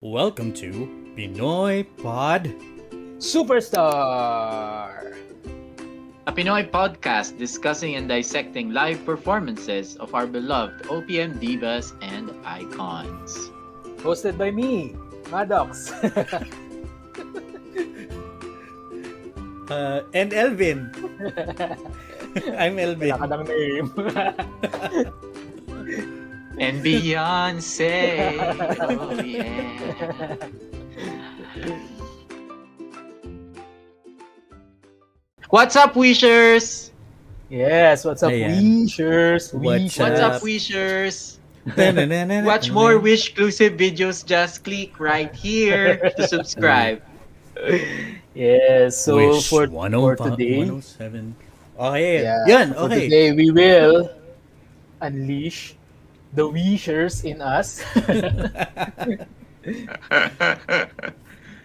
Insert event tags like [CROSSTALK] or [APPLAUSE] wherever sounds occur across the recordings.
Welcome to Pinoy Pod. Superstar! A Pinoy podcast discussing and dissecting live performances of our beloved OPM divas and icons. Hosted by me, Maddox. Uh, and Elvin. [LAUGHS] I'm Elvin. Wala name. [LAUGHS] And Beyonce! Oh yeah! What's up, Wishers? yes, what's up, Ayan. Wishers? What's Wishers. What's up? up, Wishers? Watch Watch more Wish-exclusive videos. Just click right here to [LAUGHS] subscribe. Yes, so Wish for, oh for today, 107. Okay. yeah, Yan, for today, we will unleash the Wishers in us.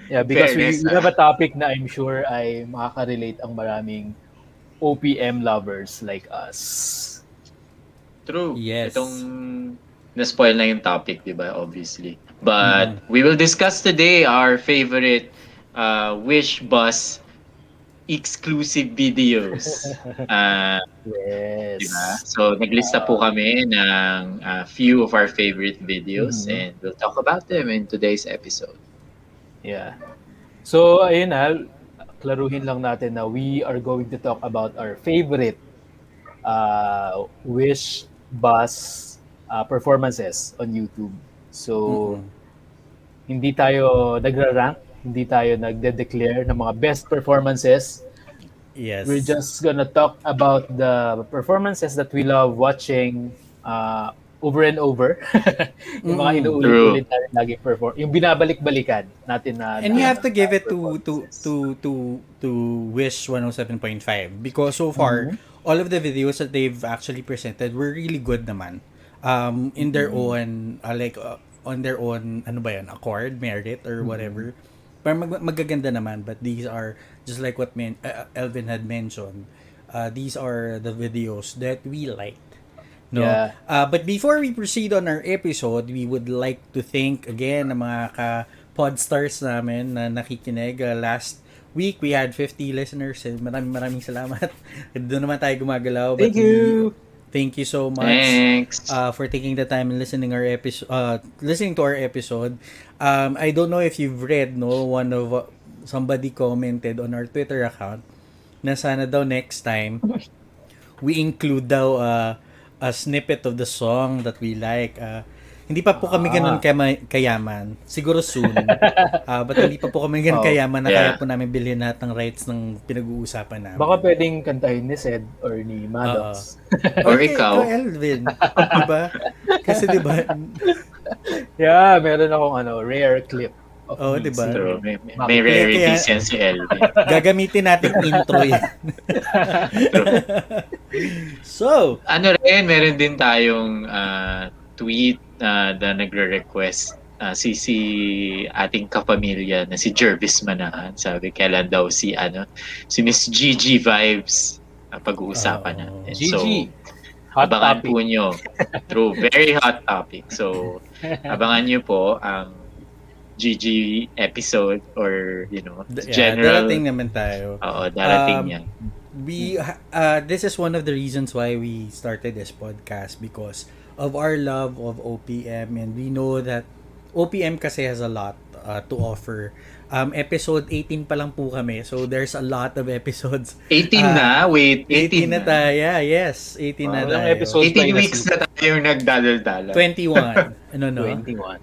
yeah, because we, Fairness, we ah. have a topic na I'm sure ay makaka-relate ang maraming OPM lovers like us. True. Yes. Itong na-spoil na yung topic, di ba? Obviously. But we will discuss today our favorite uh, Wish Bus exclusive videos. Uh, [LAUGHS] Yes. di ba? So, naglista po kami ng a few of our favorite videos Mhm. and we'll talk about them in today's episode. Yeah. So, ayun na, klaruhin lang natin na we are going to talk about our favorite uh, Wish Bus uh, performances on YouTube. So, Mm-mm. hindi tayo nagra-rank, hindi tayo nagde-declare ng mga best performances. Yes. We're just gonna talk about the performances that we love watching uh, over and over. [LAUGHS] yung mga inuulit-ulit natin lagi perform. Yung binabalik-balikan natin na And we na- have to give it to to to to to Wish 107.5 because so far Mhm. all of the videos that they've actually presented were really good naman. Um in their own uh, like uh, on their own ano ba yan accord merit or whatever. Pero mag- magaganda naman but these are just like what men- uh, Elvin had mentioned. Uh, these are the videos that we liked. No. Yeah. Uh, but before we proceed on our episode, we would like to thank again ang mga ka-podstars namin na nakikinig. Uh, last week, we had 50 listeners. And maraming maraming salamat. [LAUGHS] Doon naman tayo gumagalaw. but Thank you! we- thank you so much Thanks! uh, for taking the time and listening our episode uh, listening to our episode um, I don't know if you've read no one of uh, somebody commented on our Twitter account na sana daw next time [LAUGHS] we include daw uh, a snippet of the song that we like uh, hindi pa po kami ganun Ah. kama- kayaman. Siguro soon. uh, [LAUGHS] but hindi pa po kami ganun Oh, kayaman na kaya yeah. po namin bilhin lahat ng rights ng pinag-uusapan namin. Baka pwedeng kantahin ni Sed or ni Maddox. Or Okay, ikaw. Elvin. diba? Kasi diba, yeah, meron akong ano, rare clip. Of Oo, diba? singing. True. May, may, Kaya- rarities yan si Elvin. [LAUGHS] gagamitin natin intro yan. [LAUGHS] so, ano rin, meron din tayong ah, tweet ah, na nagre-request ah, si si ating kapamilya na si Jervis Manahan. Sabi kailan daw si ano si Miss Gigi Vibes ah, pag-uusapan Oo. natin. Gigi, So, hot abangan topic. po nyo. True, very hot topic. So, [LAUGHS] abangan nyo po ang Gigi episode or, you know, yeah, general. darating naman tayo. Oo, darating Um, yan. We, uh, this is one of the reasons why we started this podcast because of our love of OPM and we know that OPM kasi has a lot uh, to offer. Um, episode 18 pa lang po kami. So, there's a lot of episodes. [LAUGHS] 18 ah, na? Wait, 18, 18 na tayo. Yeah, yes. 18 na Ah, ilang tayo. episodes? 18 [LAUGHS] [LAUGHS] weeks na tayo nagdadal-dalan. 21. Ano, no? 21.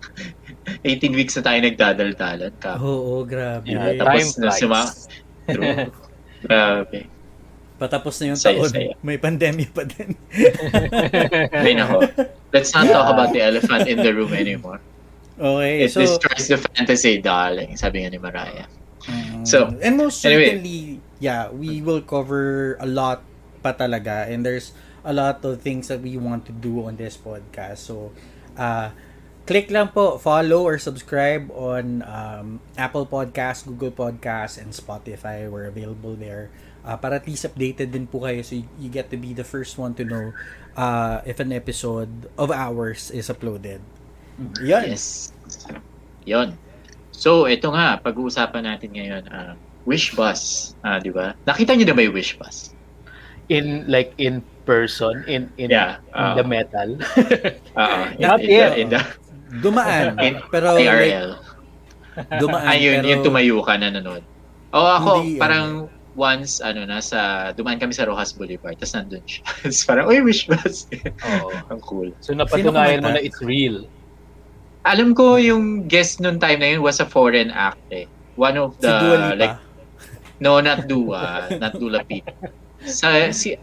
18 weeks na tayo nagdadal-dalan. Ka. Oo, grabe. Yeah, Tapos time na flies. suma... True. Grabe. Patapos na yung Saya, taon. saya. May pandemya pa din. [LAUGHS] Ay nako. Let's not talk about the elephant in the room anymore. okay, It so... destroys the fantasy, darling. Sabi nga ni Mariah. Mm, So, and most anyway. certainly, yeah, we will cover a lot pa talaga. And there's a lot of things that we want to do on this podcast. So, uh, click lang po, follow or subscribe on um, Apple Podcasts, Google Podcasts, and Spotify. We're available there. Uh, para at least updated din po kayo so you, you get to be the first one to know uh, if an episode of ours is uploaded. Yan. Yes. Yon. So, ito nga, pag-uusapan natin ngayon, uh, Wish Bus, uh, di ba? Nakita niyo na ba yung Wish Bus? In, like, in person, in in, Yeah, in uh, the metal. Uh, [LAUGHS] in, Not in, yet. the, in the Dumaan. [LAUGHS] In pero like, IRL. dumaan. Ayun, pero, yung tumayo ka na nanonood. Oo, ako, Hindi, parang once, ano, nasa, dumaan kami sa Rojas Boulevard, tapos nandun siya. [LAUGHS] Tapos parang, uy, Wish Bus. Oo. [LAUGHS] Ang cool. So napatunayan mo na it's real. Alam ko yung guest nung time na yun was a foreign act eh. One of si the, Dua Lipa. like, no, not Dua, not Dula Peep. Sa, si,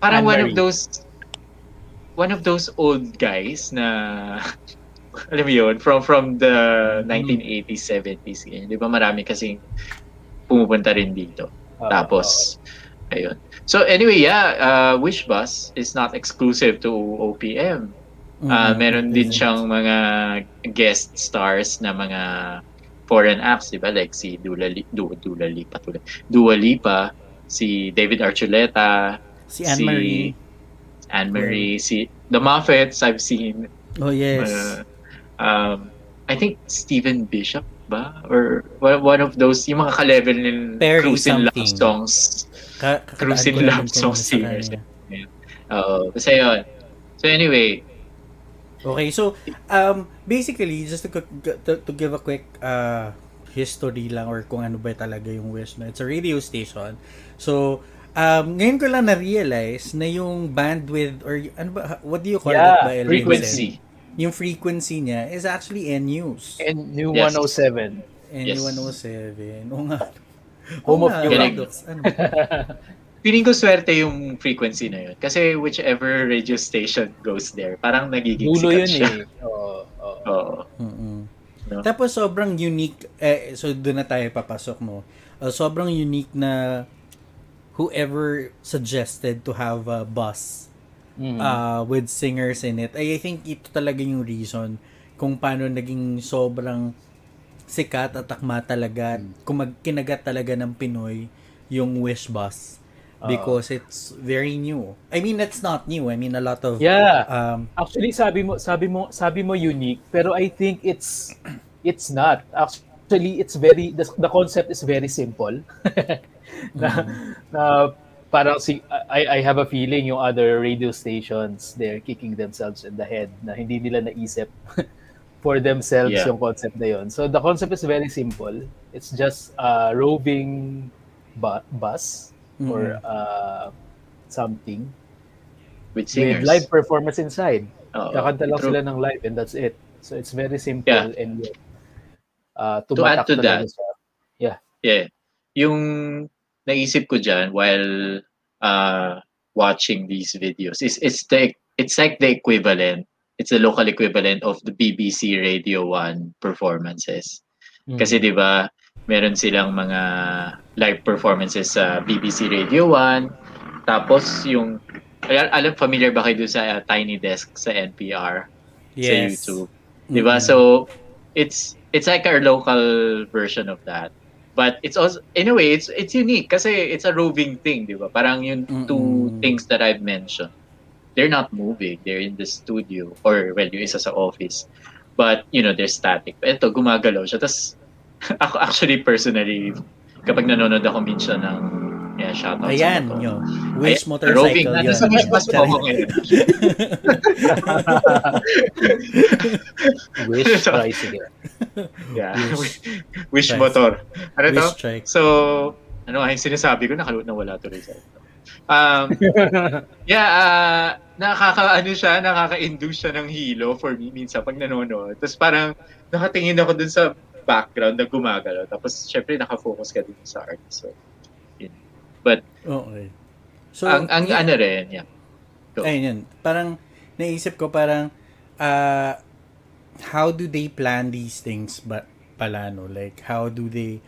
parang one of those, one of those old guys na, [LAUGHS] alam mo yun, from, from the 1980s, 70s. Ganyan. Di ba marami kasing pumupunta rin dito. Tapos, ayun. So anyway, yeah, uh, Wish Bus is not exclusive to OPM. Ah, Mm, meron din siyang mga guest stars na mga foreign acts, di ba? Like si Dula, Li- Dua, Dula Lipa, Dula, Dua Lipa, si David Archuleta, Si Anne-Marie. Anne-Marie, si The Muffets, I've seen. Oh, yes. Uh, um, I think Stephen Bishop ba? Or one one of those, yung mga ka-level ng Perry cruising love songs. Ka- lang love din song kanina sa singers. Oo, basta yun. So anyway, Okay, so um basically just to, to, to give a quick uh history lang or kung ano ba talaga yung Wish na it's a radio station. So um ngayon ko lang na-realize na yung bandwidth or ano ba what do you call Yeah, it El frequency. Vincent? Yung frequency niya is actually N-News. And New Yes. 107. N107. Oo nga. Home of. Paradox. [LAUGHS] Ano? Feeling ko swerte yung frequency na yun. Kasi whichever radio station goes there, parang nagiging Dulo sikat yun siya. eh. [LAUGHS] Oo. oo. Oo. Mm-mm. No? Tapos sobrang unique eh so doon na tayo papasok no. Uh, sobrang unique na whoever suggested to have a bus Mm. uh, with singers in it. I think ito talaga yung reason kung paano naging sobrang sikat at akma talaga kung magkinagat talaga ng Pinoy yung Wish Bus because it's very new. I mean, it's not new. I mean, a lot of Yeah. um Actually, sabi mo, sabi mo, sabi mo unique, pero I think it's it's not. Actually, it's very the, the concept is very simple. [LAUGHS] na, na parang si I I have a feeling yung other radio stations they're kicking themselves in the head na hindi nila naisip [LAUGHS] for themselves Yeah. yung concept na yun. So the concept is very simple. It's just a roving bu- bus or uh, something With with singers. live performance inside. Oo. Kakanta lang True. sila ng live and that's it. So it's very simple Yeah. and uh, To add to that, siya. Yeah. Yung naisip ko dyan while uh, watching these videos is it's the it's like the equivalent. It's the local equivalent of the BBC Radio 1 performances. Mm. Kasi 'di ba, meron silang mga live performances sa BBC Radio 1. Tapos yung al- alam familiar ba kayo doon sa uh, Tiny Desk sa NPR sa yes. YouTube? 'Di ba? Mm-mm. So it's it's like our local version of that. But it's also in a way it's it's unique kasi it's a roving thing, 'di ba? Parang yung two Mm-mm. things that I've mentioned. They're not moving, they're in the studio or well, yung isa sa office. But you know, they're static. Ito gumagalaw siya. Tapos [LAUGHS] ako actually personally kapag nanonood ako minsan ng yeah, shout out Ayan, sa motor. yo. Wish Ay, motorcycle roving. yun. Sa po ako ngayon. [LAUGHS] Wish [LAUGHS] tricycle. Yeah. Wish. Wish, motor. Ano to? Wish strike. So, ano nga yung sinasabi ko, nakalut na wala tuloy sa Um, [LAUGHS] yeah, uh, nakaka, ano siya, nakaka-induce siya ng hilo for me minsan pag nanonood. Tapos parang nakatingin ako dun sa background na gumagalaw. Tapos syempre nakafocus ka dun sa art. So, yun. But, Okay. So, ang, ang y- ano rin, yeah. Go. ayun yun. Parang, naisip ko parang, uh, how do they plan these things ba, pala, no? Like, how do they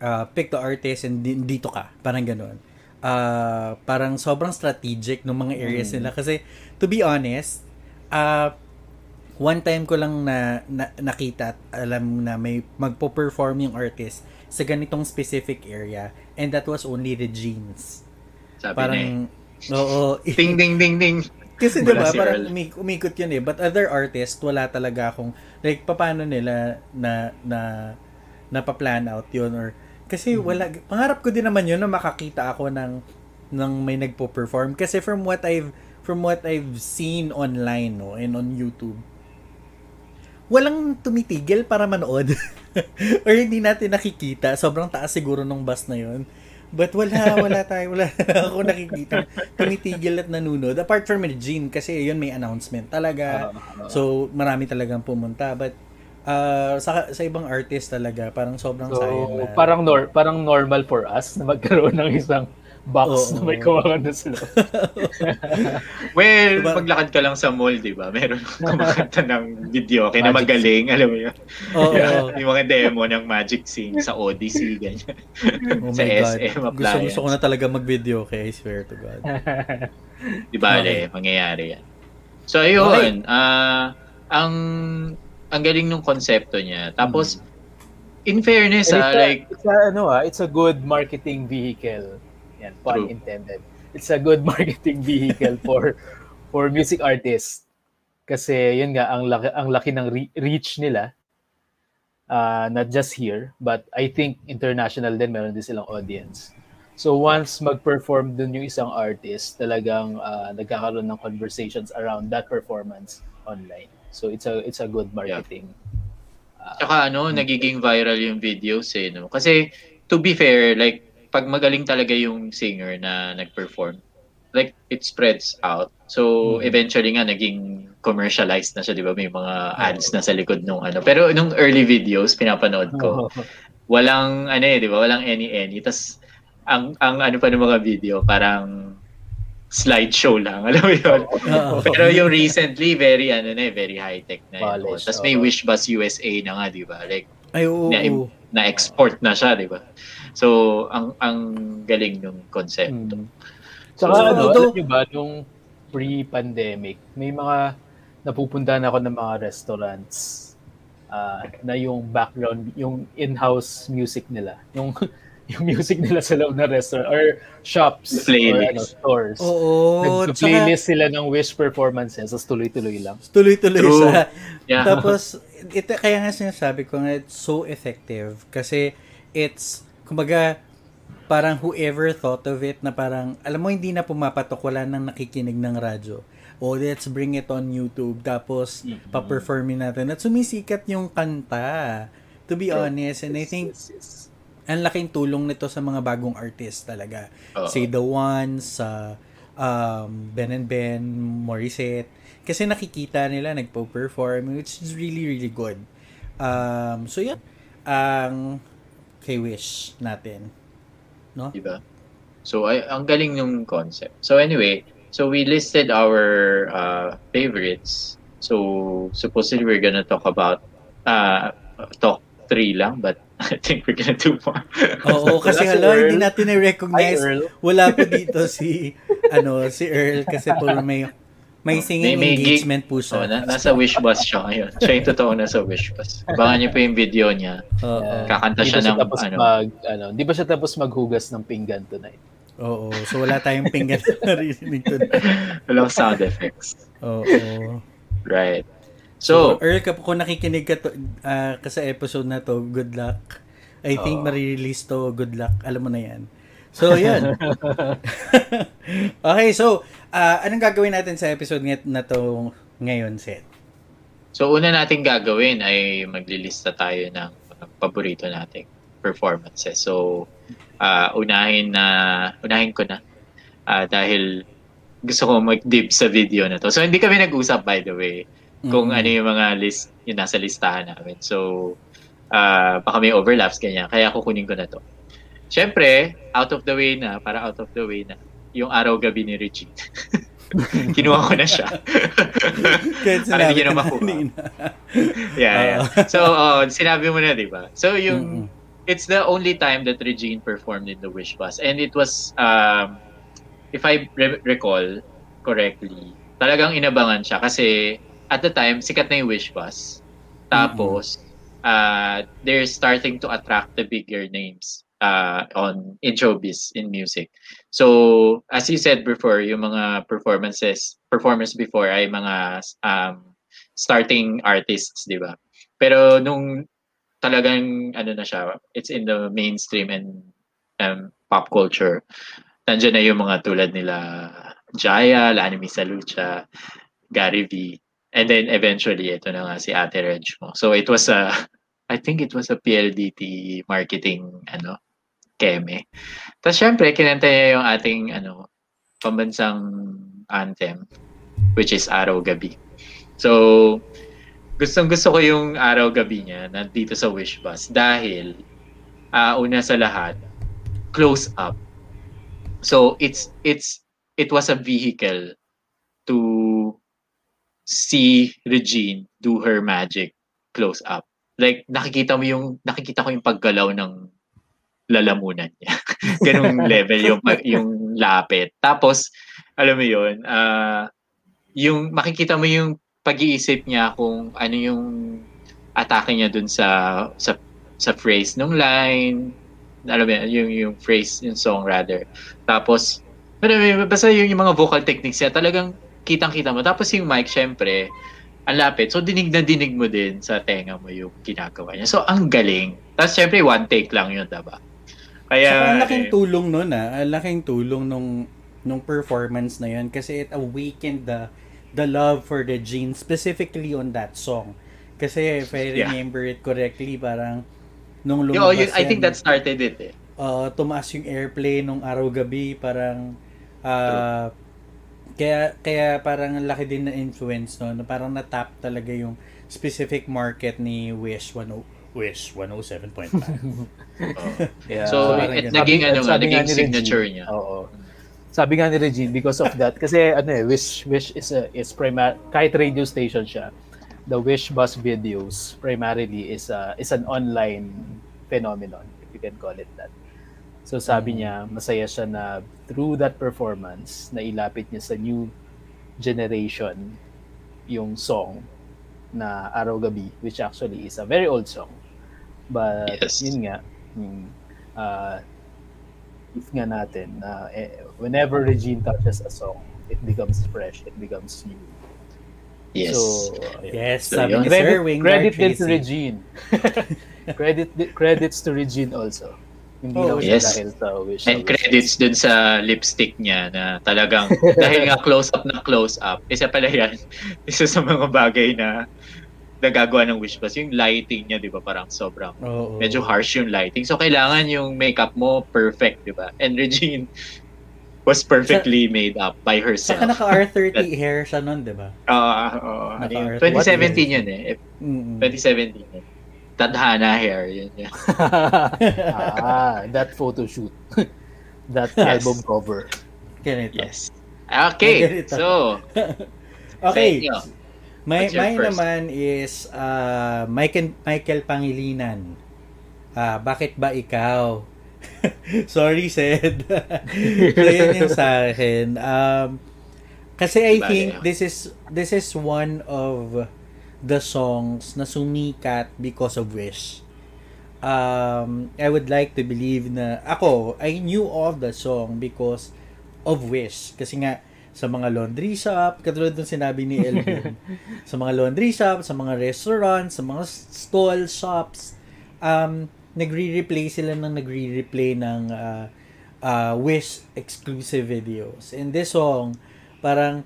uh, pick the artist and di- dito ka? Parang ganun. Uh, parang sobrang strategic ng mga areas nila. Kasi, to be honest, uh, one time ko lang na, na nakita at alam na may magpo-perform yung artist sa ganitong specific area and that was only the jeans. Sabi na eh. Parang, oo. Ding, ding, ding, ding. Kasi di ba, si parang Earl. umi- umikot yun eh. But other artists, wala talaga akong, like, paano nila na, na, napaplan out yun or, kasi wala, pangarap ko din naman yun na makakita ako ng, ng may nagpo-perform. Kasi from what I've, from what I've seen online, no, and on YouTube, walang tumitigil para manood. [LAUGHS] or hindi natin nakikita. Sobrang taas siguro nung bus na yun. But wala, wala tayo, wala [LAUGHS] ako nakikita tumitigil at nanunod. Apart from Regine, kasi yun may announcement talaga. So, marami talagang pumunta. But, uh, sa, sa ibang artist talaga, parang sobrang So, sayang na. parang nor parang normal for us na magkaroon ng isang box Oo. na may kawakan na sila. [LAUGHS] Well, Diba? paglakad ka lang sa mall, di ba? Meron kumakanta ng video. Kaya na magaling, alam mo yun. Oo. [LAUGHS] Yung mga demo ng Magic Sing sa Odyssey, ganyan. Oh sa my God. SM Gusto, appliance. gusto ko na talaga mag-video kay I swear to God. [LAUGHS] Di ba, Okay. okay. mangyayari yan. So, ayun. ah ang ang galing ng konsepto niya. Tapos, in fairness, And ah, it's, a, like, it's a, ano ah, it's a good marketing vehicle. Yan, pun True. intended. It's a good [LAUGHS] marketing vehicle for for music artists. Kasi yun nga ang laki ang laki ng re- reach nila. Uh, not just here, but I think international din meron din silang audience. So once mag-perform dun yung isang artist, talagang uh, nagkakaroon ng conversations around that performance online. So it's a it's a good marketing. Tsaka ano, nagiging viral yung videos eh, no? Kasi, to be fair, like, pag magaling talaga yung singer na nag-perform, like, it spreads out. So, Mhm. eventually nga, naging commercialized na siya, di ba? May mga ads na sa likod nung ano. Pero nung early videos, pinapanood ko, walang, ano eh, di ba? Walang any-any. Tapos, ang, ang ano pa ng mga video, parang slideshow lang. [LAUGHS] Alam mo yun? Pero yung recently, very ano na eh, very high-tech na yun. Polished, Tapos may oo. Wish Bus USA na nga, di ba? Like, Ay, oo. na, na-export na siya, di ba? So, ang ang galing ng konsepto. Mm. Tsaka So, ano, although- alam nyo ba, nung pre-pandemic, may mga napupuntahan ako ng mga restaurants ah, na yung background, yung in-house music nila. Yung [LAUGHS] yung music nila sa loob ng restaurant or shops Playlist. or ano, stores. Oo. Nag-playlist sila ng Wish performances, tapos tuloy-tuloy lang. Tuloy-tuloy True. sa... Yeah. Tapos, ito, kaya nga sinasabi ko nga, it's so effective. Kasi, it's, kumbaga, parang whoever thought of it na parang, alam mo, hindi na pumapatok, wala nang nakikinig ng radyo. O, let's bring it on YouTube. Tapos, pa-performin natin. At sumisikat yung kanta. To be honest. And I think, Yes, yes. ang laking tulong nito sa mga bagong artist talaga. Oo. Say the ones, sa um, Ben and Ben, Morissette. Kasi nakikita nila nagpo-perform, which is really, really good. Um, so, yeah. Ang kay Wish natin. No? Di ba? So, ay, ang galing ng concept. So, anyway, so we listed our uh, favorites. So, supposedly we're gonna talk about uh, talk three lang, but [LAUGHS] I think we're gonna do more. Oo, [LAUGHS] kasi Wala si hala, hindi natin na-recognize. Hi, Earl. Wala po dito si, ano, si Earl kasi [LAUGHS] po may, may singing May- may gig- engagement po So, siya. na, nasa wish bus siya ngayon. Siya yung totoo nasa wish bus. Abangan niyo po yung video niya. Oo. Yeah. Kakanta siya ba ng, tapos ano, mag, ano, di ba siya tapos maghugas ng pinggan tonight? Oo. So, wala tayong pinggan na [LAUGHS] narinig to. walang sound effects. Oo. Right. So, So, Earl, kung nakikinig ka, to, ah, ka sa episode na to, good luck. I think Oo. marirelease to, good luck. Alam mo na yan. So, yan. [LAUGHS] [LAUGHS] okay, so, ah, anong gagawin natin sa episode na to ngayon, Seth? so una nating gagawin ay maglilista tayo ng paborito nating performances. So, ah, unahin na unahin ko na Ah, dahil gusto ko mag-dip sa video na to. So, hindi kami nag-usap by the way kung Mm. ano yung mga list yung nasa listahan namin. So, ah baka may overlaps ganyan. Kaya kukunin ko na to. Siyempre, out of the way na, para out of the way na, yung araw-gabi ni Regine. [LAUGHS] Kinuha ko na siya. [LAUGHS] Para hindi na makuha. [LAUGHS] yeah, yeah. So, oh, sinabi mo na, di ba? So, yung, Mm-mm. it's the only time that Regine performed in the Wish Bus. And it was, um, if I re- recall correctly, talagang inabangan siya kasi at the time, sikat na yung Wish Bus. Tapos, uh, they're starting to attract the bigger names uh, on in showbiz, in music. So, as you said before, yung mga performances performers before ay mga um, starting artists, di ba? Pero nung talagang ano na siya, it's in the mainstream and um, pop culture. Nandiyan na yung mga tulad nila Jaya, Lani Misalucha, Gary V. And then eventually, ito na nga si Ate Reg mo. So it was a, I think it was a PLDT marketing, ano, keme. Tapos syempre, kinanta niya yung ating, ano, pambansang anthem, which is Araw Gabi. So, gustong gusto ko yung Araw Gabi niya nandito sa Wish Bus dahil, uh, una sa lahat, close up. So, it's, it's, it was a vehicle to see Regine do her magic close up. Like nakikita mo yung nakikita ko yung paggalaw ng lalamunan niya. [LAUGHS] Ganung [LAUGHS] level yung yung lapit. Tapos alam mo yun, uh, yung makikita mo yung pag-iisip niya kung ano yung atake niya dun sa sa sa phrase ng line, alam mo yun, yung yung phrase yung song rather. Tapos mo basta yung, yung mga vocal techniques niya talagang kitang-kita mo. Tapos yung mic, syempre, ang lapit. So, dinig na dinig mo din sa tenga mo yung ginagawa niya. So, ang galing. Tapos, syempre, one take lang yun, diba? Kaya, Saka, ang laking eh, tulong nun, ah. Ang laking tulong nung, nung performance na yun kasi it awakened the the love for the gene specifically on that song. Kasi if I remember yeah. it correctly, parang nung lumabas Yo, yun, I think that started it eh. Uh, tumaas yung airplay nung araw-gabi, parang uh, kaya kaya parang laki din na influence no, na parang na-tap talaga yung specific market ni Wish 10 Wish 107.5. [LAUGHS] oh. yeah. So, it, naging ano nga, naging signature niya. Oo. Sabi nga ni Regine because of that kasi ano eh Wish Wish is a is primary kahit radio station siya. The Wish Bus videos primarily is a is an online phenomenon if you can call it that. So sabi mm. niya, masaya siya na through that performance, na ilapit niya sa new generation yung song na Araw Gabi, which actually is a very old song. But yes. yun nga, yung, uh, if nga natin, uh, eh, whenever Regine touches a song, it becomes fresh, it becomes new. Yes. So, yes, so, sabi ni Sir Credit din to Regine. [LAUGHS] credit credits to Regine also. Hindi oh, yes. dahil sa wish. And credits dun sa lipstick niya na talagang dahil nga close up na close up. Isa pala yan. [LAUGHS] Isa sa mga bagay na nagagawa ng wish bus. Yung lighting niya, di ba, parang sobrang oh, oh. medyo harsh yung lighting. So, kailangan yung makeup mo perfect, di ba? And Regine was perfectly sa, made up by herself. Saka naka-R30 That, hair siya nun, di ba? Oo, uh, uh, 2017 yun eh. Mm-hmm. 2017 yun. Tadhana hair. Yun, yun. [LAUGHS] ah, that photo shoot. [LAUGHS] that yes. album cover. Ganito. Yes. Okay. So, [LAUGHS] okay. My, my naman is uh, Michael, Michael Pangilinan. Uh, bakit ba ikaw? [LAUGHS] Sorry, said. [LAUGHS] so, yun yung sa akin. Um, kasi I think this is this is one of the songs na sumikat because of Wish. Um, I would like to believe na ako, I knew of the song because of Wish. Kasi nga, sa mga laundry shop, katulad ng sinabi ni Elvin, [LAUGHS] sa mga laundry shop, sa mga restaurants, sa mga stall shops, um, nagre-replay sila ng nagre-replay ng uh, uh, Wish exclusive videos. And this song, parang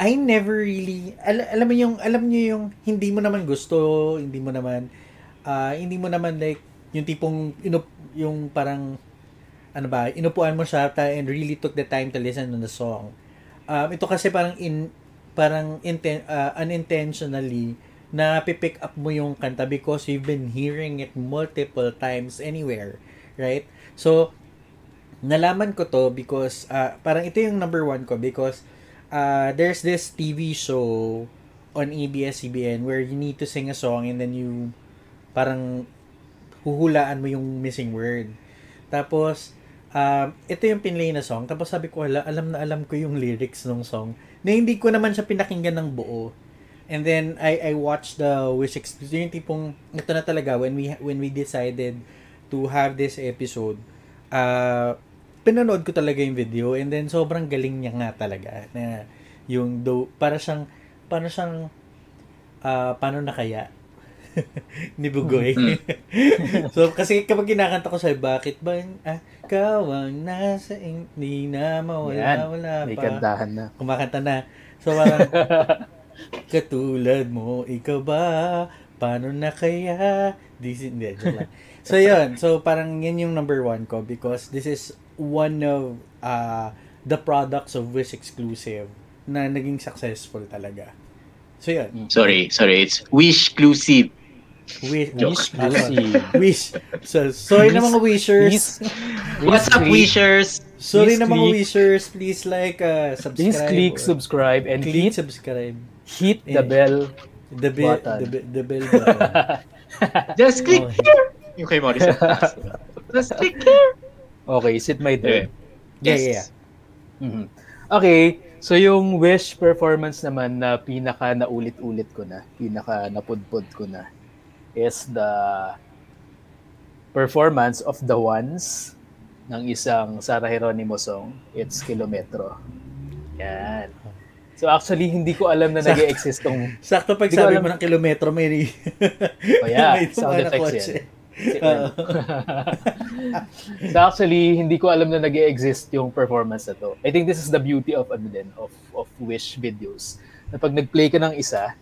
I never really al- alam mo yung alam niyo yung hindi mo naman gusto, hindi mo naman uh, hindi mo naman like yung tipong inup, yung parang ano ba, inupuan mo siya ta and really took the time to listen to the song. Um, ito kasi parang in parang inten, uh, unintentionally na pipick up mo yung kanta because you've been hearing it multiple times anywhere, right? So, nalaman ko to because uh, parang ito yung number one ko because uh, there's this TV show on ABS-CBN where you need to sing a song and then you parang huhulaan mo yung missing word. Tapos, um, ito yung pinlay na song. Tapos sabi ko, ala, alam na alam ko yung lyrics ng song na hindi ko naman siya pinakinggan ng buo. And then, I, I watched the Wish Experience. Yung tipong, ito na talaga, when we, when we decided to have this episode, uh, pinanood ko talaga yung video and then sobrang galing niya nga talaga na yung do para siyang para siyang ah paano na kaya [LAUGHS] ni Bugoy. Mm. [LAUGHS] so kasi kapag kinakanta ko sa bakit ba ah, ikaw ang nasa hindi na mawala Yan, wala May pa. kantahan na. Kumakanta na. So [LAUGHS] parang katulad mo, ikaw ba? Paano na kaya? This hindi, joke lang. So yun, so parang yan yung number one ko because this is one of uh, the products of Wish exclusive na naging successful talaga. So yun, Sorry, sorry. It's. Wish, Joke. Wish, Exclusive. [LAUGHS] wish. So, sorry na mga wishers. Please, What's up, wishers? Sorry please na mga click- wishers. Please like, uh, subscribe. Please click subscribe and Click hit, subscribe. hit the Yeah. bell. The bell, Button. the, be- the bell button. [LAUGHS] Just click Oh. here. Yung kay Morris? [LAUGHS] Just click here. Okay, sit my turn. Yeah, yeah, yeah. Mhm. Okay, so yung Wish performance naman na pinaka naulit-ulit ko na, pinaka napudpod ko na is the performance of the ones ng isang Sara Geronimo song, It's Kilometro. Yan. So actually, hindi ko alam na Sa- nag-exist tong... Sakto pag sabi alam- mo ng kilometro, may... Oh yeah, [LAUGHS] may sound effects yan. [LAUGHS] [LAUGHS] so actually, hindi ko alam na nag exist yung performance na to. I think this is the beauty of ano din, of, of Wish videos. Na pag nag-play ka ng isa,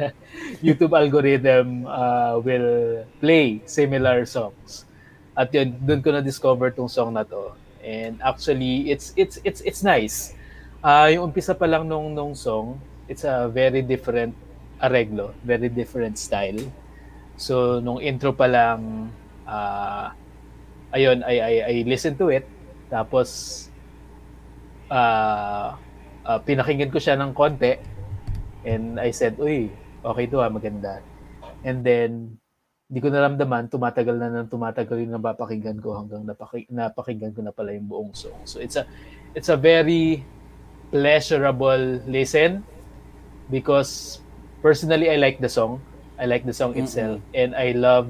[LAUGHS] YouTube algorithm uh, will play similar songs. At yun, doon ko na-discover tong song na to. And actually, it's it's it's it's nice. Ah, yung umpisa pa lang nung nung song, it's a very different areglo, very different style. So nung intro pa lang ah ayun I I I listen to it tapos ah ah, pinakinggan ko siya ng konti and I said, "Uy, okay to ah, maganda." And then hindi ko naramdaman, tumatagal na nang tumatagal yung napapakinggan ko hanggang napaki- napakinggan ko na pala yung buong song. So it's a it's a very pleasurable listen because personally I like the song. I like the song itself and I love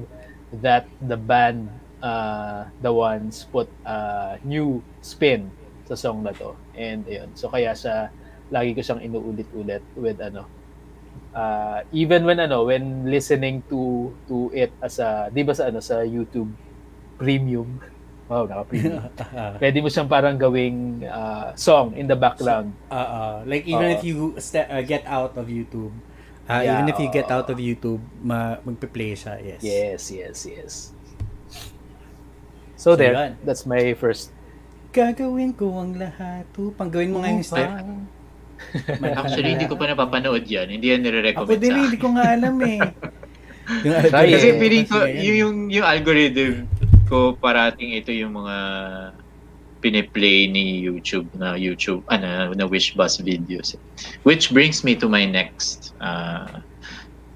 that the band uh, the ones put a new spin sa song na to. And ayun. So kaya siya lagi ko siyang inuulit-ulit with ano uh, even when ano when listening to to it as a 'di ba sa ano sa YouTube premium wow naka premium [LAUGHS] pwede mo siyang parang gawing uh, song in the background Uh, uh, like even Oo. if you ste- uh, get out of YouTube, uh, Yeah, even if you get out of YouTube, ma- magpe-play siya, yes. yes yes yes so, So, there yun. that's my first Gagawin ko ang lahat upang gawin mo nga yung step. Actually, hindi ko pa napapanood yan. Hindi yan Ako nire-recommend din, sa akin. hindi ko nga alam eh. [LAUGHS] yung Kasi eh. feeling ko, yung, yung, yung algorithm ko parating ito yung mga piniplay ni YouTube na YouTube, ano, na Wish Bus videos. Which brings me to my next uh,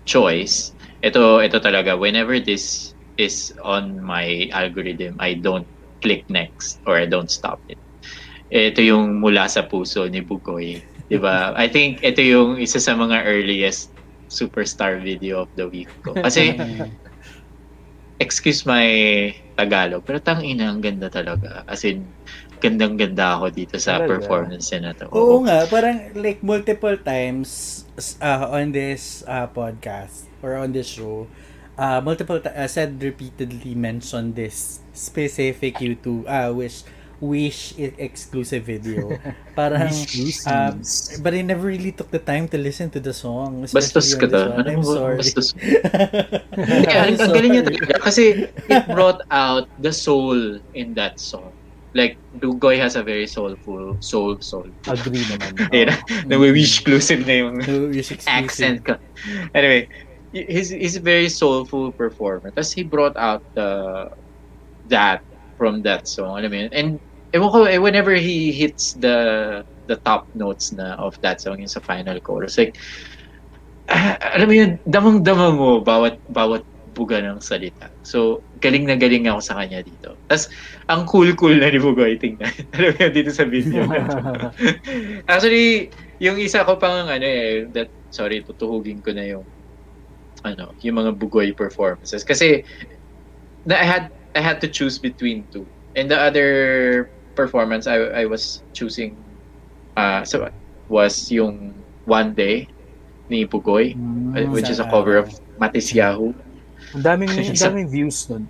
choice. Ito, ito talaga, whenever this is on my algorithm, I don't click next or I don't stop it. Ito yung mula sa puso ni Bugoy. 'Di ba? I think ito yung isa sa mga earliest superstar video of the week ko. Kasi [LAUGHS] excuse my Tagalog, pero tang ina ang ganda talaga. As in gandang-ganda ako dito sa Talaga? performance na to. Oo nga, parang like multiple times uh, on this uh, podcast or on this show, uh, multiple ti- uh, said repeatedly mentioned this specific YouTube uh, wish wish i- exclusive video. [LAUGHS] Parang uh, but I never really took the time to listen to the song. Bastos ka one. I'm Ano sorry. Bastos. [LAUGHS] Kaya, ang, ang galing niya talaga. Kasi it brought out the soul in that song. Like, Dugoy has a very soulful, soul, soul. agree naman [LAUGHS] Ayun, na wish exclusive na yung So, wish exclusive. accent ko. Anyway, his his very soulful performer. Tapos he brought out the that from that song. Alam mo yun? And ewan ko, eh, whenever he hits the the top notes na of that song yung sa final chorus, like, ah, alam mo yun, damang-dama mo bawat bawat buga ng salita. So, galing na galing ako sa kanya dito. Tapos, ang cool-cool na ni Bugoy, tingnan. [LAUGHS] alam mo yun, dito sa video. [LAUGHS] Actually, yung isa ko pang ano eh, that, sorry, tutuhugin ko na yung ano, yung mga bugoy performances. Kasi, na, I had I had to choose between two. And the other performance, I I was choosing, uh, so was yung One Day ni Pugoy, uh, which is a cover of Matis Yahoo. Ang daming, [LAUGHS] ang daming views nun.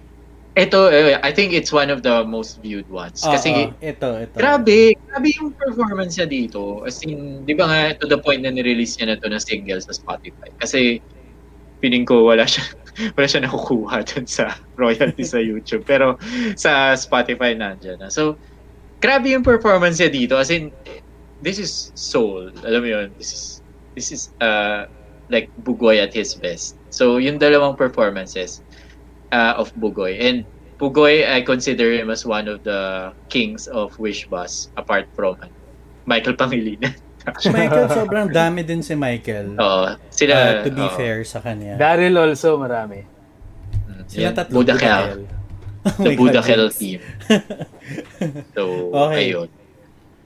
Ito, eh, I think it's one of the most viewed ones. Kasi, Oo, ito, ito. grabe, grabe yung performance niya dito. As in, di ba nga, to the point na nirelease niya na to na single sa Spotify. Kasi, feeling ko wala siya, [LAUGHS] wala siya nakukuha dun sa royalty sa [LAUGHS] YouTube. Pero, sa Spotify nandiyan na. So, grabe yung performance niya dito. As in, this is soul. Alam mo yun, this is, this is, uh, like, Bugoy at his best. So, yung dalawang performances, uh, of Bugoy. And Bugoy, I consider him as one of the kings of Wish Bus, apart from ano, Michael Pangilinan. Si Michael, sobrang dami din si Michael. Oo. Sila, Uh, to be oo. fair sa kanya. Daryl also, marami. Mm, Sila yan, tatlo. Budakel. [LAUGHS] Oh The Budakel James. team. So, Okay. ayun.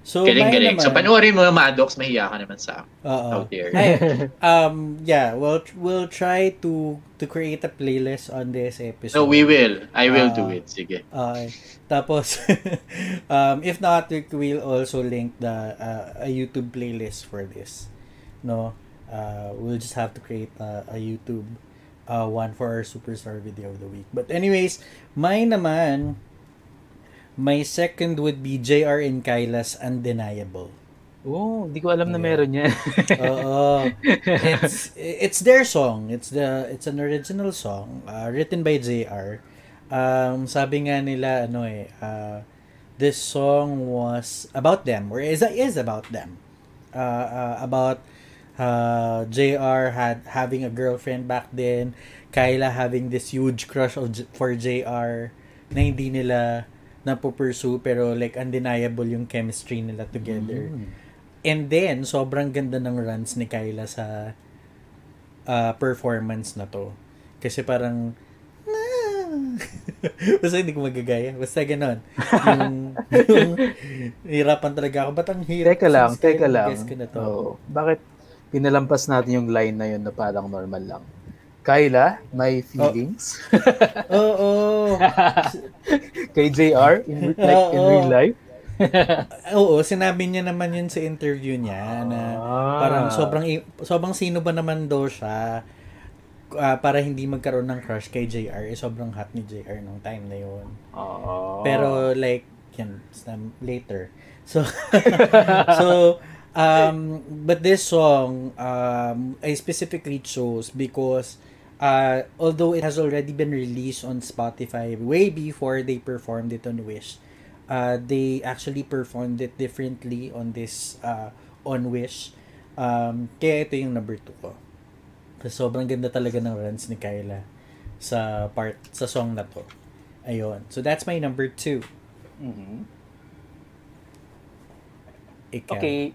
So, Galing, galing. So, naman- panoorin mo Maddox, mahiya ka naman sa Oo. out there. [LAUGHS] Um, yeah, we'll, we'll try to to create a playlist on this episode. No, we will. I will do Ah. it. Sige. Okay. Tapos, [LAUGHS] um, if not, we will also link the uh, a YouTube playlist for this. No, uh, we'll just have to create a, a YouTube uh, one for our superstar video of the week. But anyways, mine naman, my second would be JR and Kyla's Undeniable. Oh, hindi ko alam na Yeah. meron yan. [LAUGHS] Oo. it's it's their song. It's the it's an original song uh, written by JR. Um sabi nga nila ano eh uh, this song was about them or is is about them. Uh, uh, about uh, JR had having a girlfriend back then, Kyla having this huge crush of, J- for JR na hindi nila napupursue pero like undeniable yung chemistry nila together. And then, sobrang ganda ng runs ni Kyla sa uh, performance na to. Kasi parang, [LAUGHS] Basta hindi ko magagaya. Basta ganon. Yung, [LAUGHS] yung hirapan talaga ako. Ba't ang hirap? teka lang, teka lang. guess ko na to? Oo. Bakit pinalampas natin yung line na yun na parang normal lang? Kyla, my feelings. [LAUGHS] Oo. [LAUGHS] Kay JR, in, like in Oo. real life. [LAUGHS] Oo, sinabi niya naman yun sa interview niya na Ah. parang sobrang sobrang sino ba naman daw siya ah, para hindi magkaroon ng crush kay JR. Eh, sobrang hot ni JR nung time na yun. Oo. Pero like yan later. So so um but this song um I specifically chose because uh although it has already been released on Spotify way before they performed it on Wish uh they actually performed it differently on this uh on Wish um kaya ito yung number 2 ko sobrang ganda talaga ng runs ni Kyla sa part sa song na to ayun so that's my number 2 Mhm. Ikaw. Okay.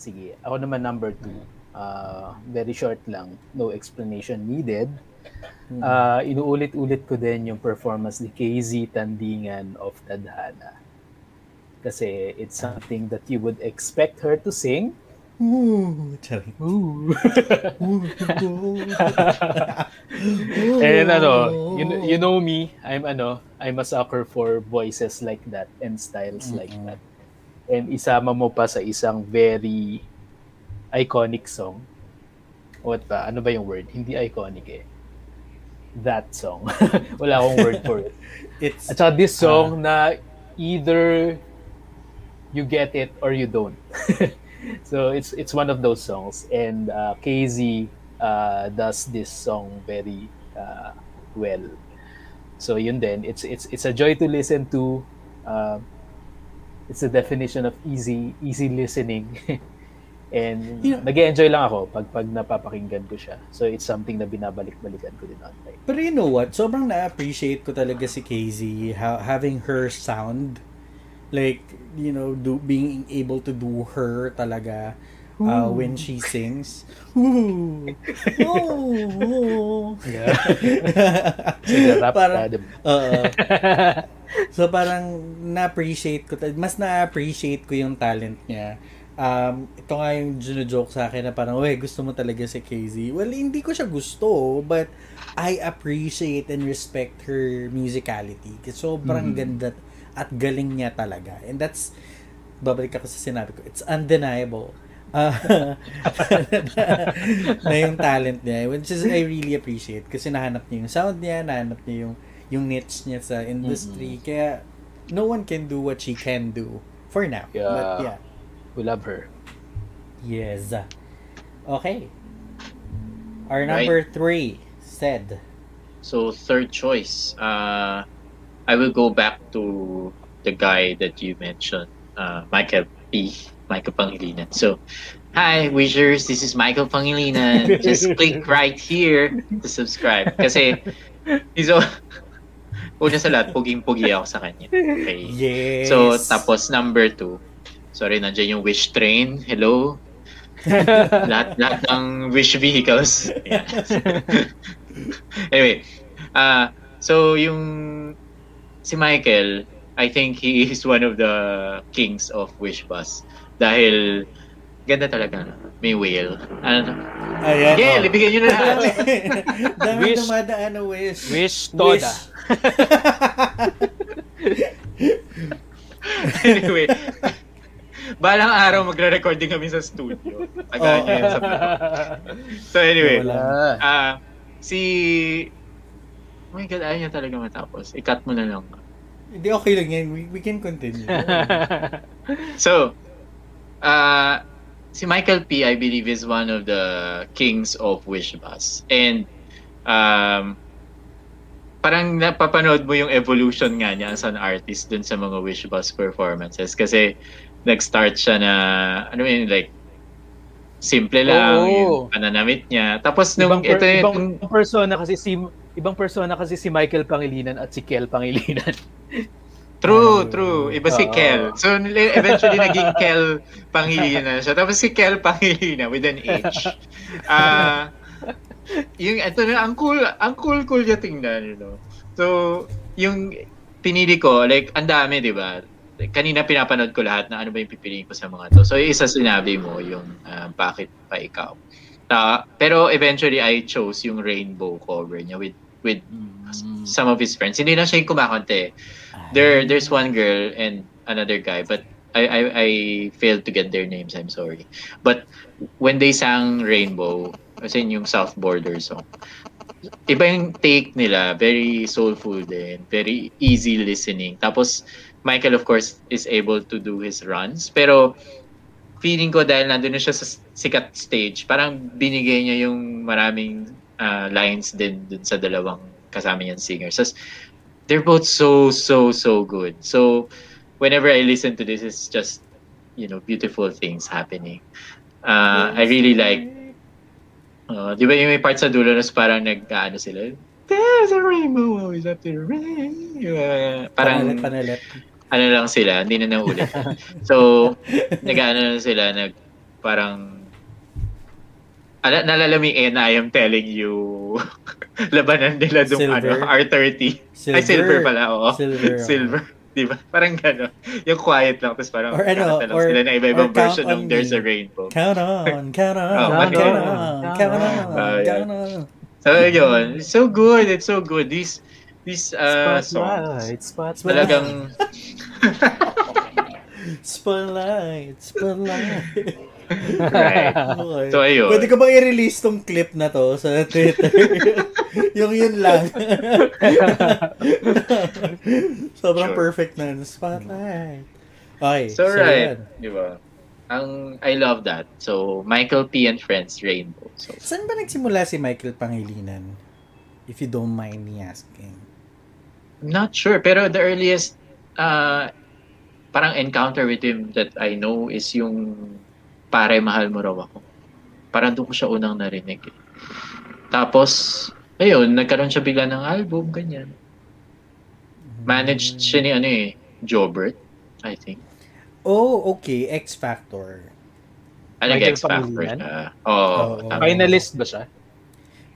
Sige. Ako naman number two. Uh, very short lang. No explanation needed. Uh, inuulit-ulit ko din yung performance ni KZ Tandingan of Tadhana. Kasi it's something that you would expect her to sing. Ooh, charing. Ooh. [LAUGHS] And ano, you, you know me, I'm ano, I'm a sucker for voices like that and styles like Mm-mm. that. And isama mo pa sa isang very iconic song. What ba? Ano ba yung word? Hindi iconic eh. That song. [LAUGHS] Wala akong word for it. [LAUGHS] It's At saka this song na either you get it or you don't. [LAUGHS] so it's it's one of those songs and uh, KZ uh, does this song very uh, well. So yun din, it's it's it's a joy to listen to. Uh, it's a definition of easy easy listening. [LAUGHS] And Yeah. nag-enjoy lang ako pag pag napapakinggan ko siya. So it's something na binabalik-balikan ko din online. Pero you know what? Sobrang na-appreciate ko talaga si KZ ha- having her sound like you know do being able to do her talaga uh, when she sings. Ooh. Oh. [LAUGHS] Yeah. Sige, rap parang, ka, diba? Oo. so parang na-appreciate ko, mas na-appreciate ko yung talent niya. Um, ito nga yung joke sa akin na parang, uy, gusto mo talaga si KZ. Well, hindi ko siya gusto, but I appreciate and respect her musicality. Kasi sobrang ganda at galing niya talaga. And that's, babalik ako sa sinabi ko, it's undeniable. Ah, [LAUGHS] na yung talent niya, which is I really appreciate kasi nahanap niya yung sound niya, nahanap niya yung yung niche niya sa industry. Kaya no one can do what she can do for now. Yeah. But yeah. We love her. Yes. Okay. Our Right. number three said. So third choice, uh, I will go back to the guy that you mentioned, uh, Michael P. Michael Pangilinan. So, hi Wishers, this is Michael Pangilinan. Just [LAUGHS] click right here to subscribe. Kasi, he's all, [LAUGHS] una sa lahat, puging-pugi ako sa kanya. Okay. Yes. So, tapos number two, sorry, nandiyan yung Wish Train. Hello? [LAUGHS] lahat, lahat ng Wish vehicles. Yeah. anyway, uh, so yung si Michael, I think he is one of the kings of Wish Bus. Dahil ganda talaga. May whale. Ano? Ayan. Yeah, oh. libigyan nyo na lahat. [LAUGHS] Dami Wish- dumadaan na wish. Wish Toda. [LAUGHS] anyway, balang araw magre-recording kami sa studio. Tagaan nyo yun sa vlog. So anyway, ah si... Oh my God, ayaw niya talaga matapos. I-cut mo na lang. Hindi, okay lang yan. We, we can continue. So, uh, si Michael P, I believe, is one of the kings of Wish Bus. And, um, parang napapanood mo yung evolution nga niya as an artist dun sa mga Wish Bus performances. Kasi, nag-start siya na, ano yun, like, simple lang, Oo. yung pananamit niya. Tapos, nung, ibang, per- ito yung, ibang persona kasi si ibang persona kasi si Michael Pangilinan at si Kel Pangilinan. [LAUGHS] True, true. Iba si Oo. Kel. So, nil- eventually naging Kel Pangilinan siya. Tapos si Kel Pangilinan with an H. Ah, yung, ito na, ang cool, ang cool, cool niya tingnan, you know. So, yung pinili ko, like, ang dami, di ba? Kanina pinapanood ko lahat na ano ba yung pipiliin ko sa mga to. So, yung isa sinabi mo, yung ah, bakit pa ikaw. Ah, pero eventually, I chose yung rainbow cover niya with with some of his friends. Hindi na siya yung kumakante. There, there's one girl and another guy, but I, I, I failed to get their names. I'm sorry. But when they sang Rainbow, kasi yung South Border song, iba yung take nila. Very soulful din. Very easy listening. Tapos, Michael, of course, is able to do his runs. Pero, feeling ko dahil nandun na siya sa sikat stage, parang binigay niya yung maraming uh, lines din dun sa dalawang kasama niyang singers. So, they're both so, so, so good. So, whenever I listen to this, it's just, you know, beautiful things happening. Uh, I really like, uh, di ba yung may part sa dulo na parang nag-ano sila, There's a rainbow always after rain. Uh, parang, Panalit, panalit. ano lang sila, hindi na naulit. [LAUGHS] so, nag-ano na sila, nag, parang, ala, nalala mo yung Ena, I am telling you, [LAUGHS] labanan nila dong ano, Silver. R30. Ay, silver pala, oo. Silver. Silver. [LAUGHS] Di ba? Parang gano'n. Yung quiet lang, tapos parang Or ano, or- sila na iba-ibang version on ng There's a Rainbow. Count on, count on, Oh, count, okay. on, count on, Ah, yeah. count on. So, yun. It's so good. It's so good. These, these uh, songs. Spotlight, spotlight. Talagang, [LAUGHS] Spotlight, spotlight. Right. Okay. So, ayun. Pwede ka bang i-release tong clip na to sa Twitter? [LAUGHS] yung yun lang. [LAUGHS] Sobrang Sure. perfect na. Spotlight. Okay. So, right. yun. Di ba? Ang, I love that. So, Michael P. and Friends, Rainbow. So, Saan ba nagsimula si Michael Pangilinan? If you don't mind me asking. I'm not sure. Pero the earliest uh, parang encounter with him that I know is yung Pare Mahal Mo Raw Ako. Parang doon ko siya unang narinig. eh. Tapos, ayun, nagkaroon siya bigla ng album, ganyan. Managed siya ni ano eh, Jobert, I think. Oh, okay. X Factor. Ah, Michael nag-X Factor siya. Oo. Oo. tama. Finalist ba siya?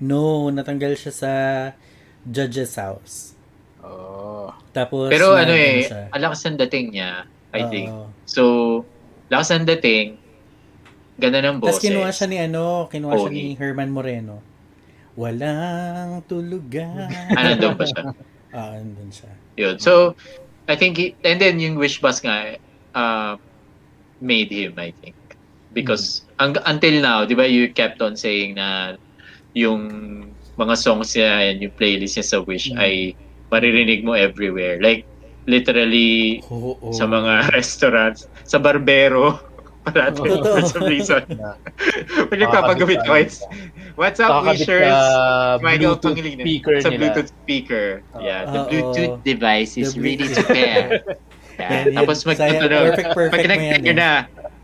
No, natanggal siya sa Judge's House. Oh. Tapos, Pero ano eh, siya. ang dating niya, I Oo. think. So, lakas ng dating, ganda ng boses. Tapos kinuha siya ni ano, kinuha siya ni Herman Moreno. Walang tulugan. Ah, nandun pa siya. [LAUGHS] Ah, andun siya. Yun. So, I think, he, and then yung Wish Bus nga, uh, made him, I think. because ang, until now, 'di ba, you kept on saying na yung mga songs niya and yung playlist niya sa Wish Mm. ay maririnig mo everywhere. Like literally Oo, oo. sa mga [LAUGHS] restaurants, sa barbero, parati Totoo. for some reason. [LAUGHS] Yeah. Pag nagpapagamit ko, it's, what's up, Wishers? sa Michael Bluetooth Pangilinan. speaker Sa nila. Bluetooth speaker. Yeah, the Oo. Bluetooth device is The ready to pair. Yeah. yan. Tapos mag Saya- ano, perfect, perfect pag nag-pair eh. na,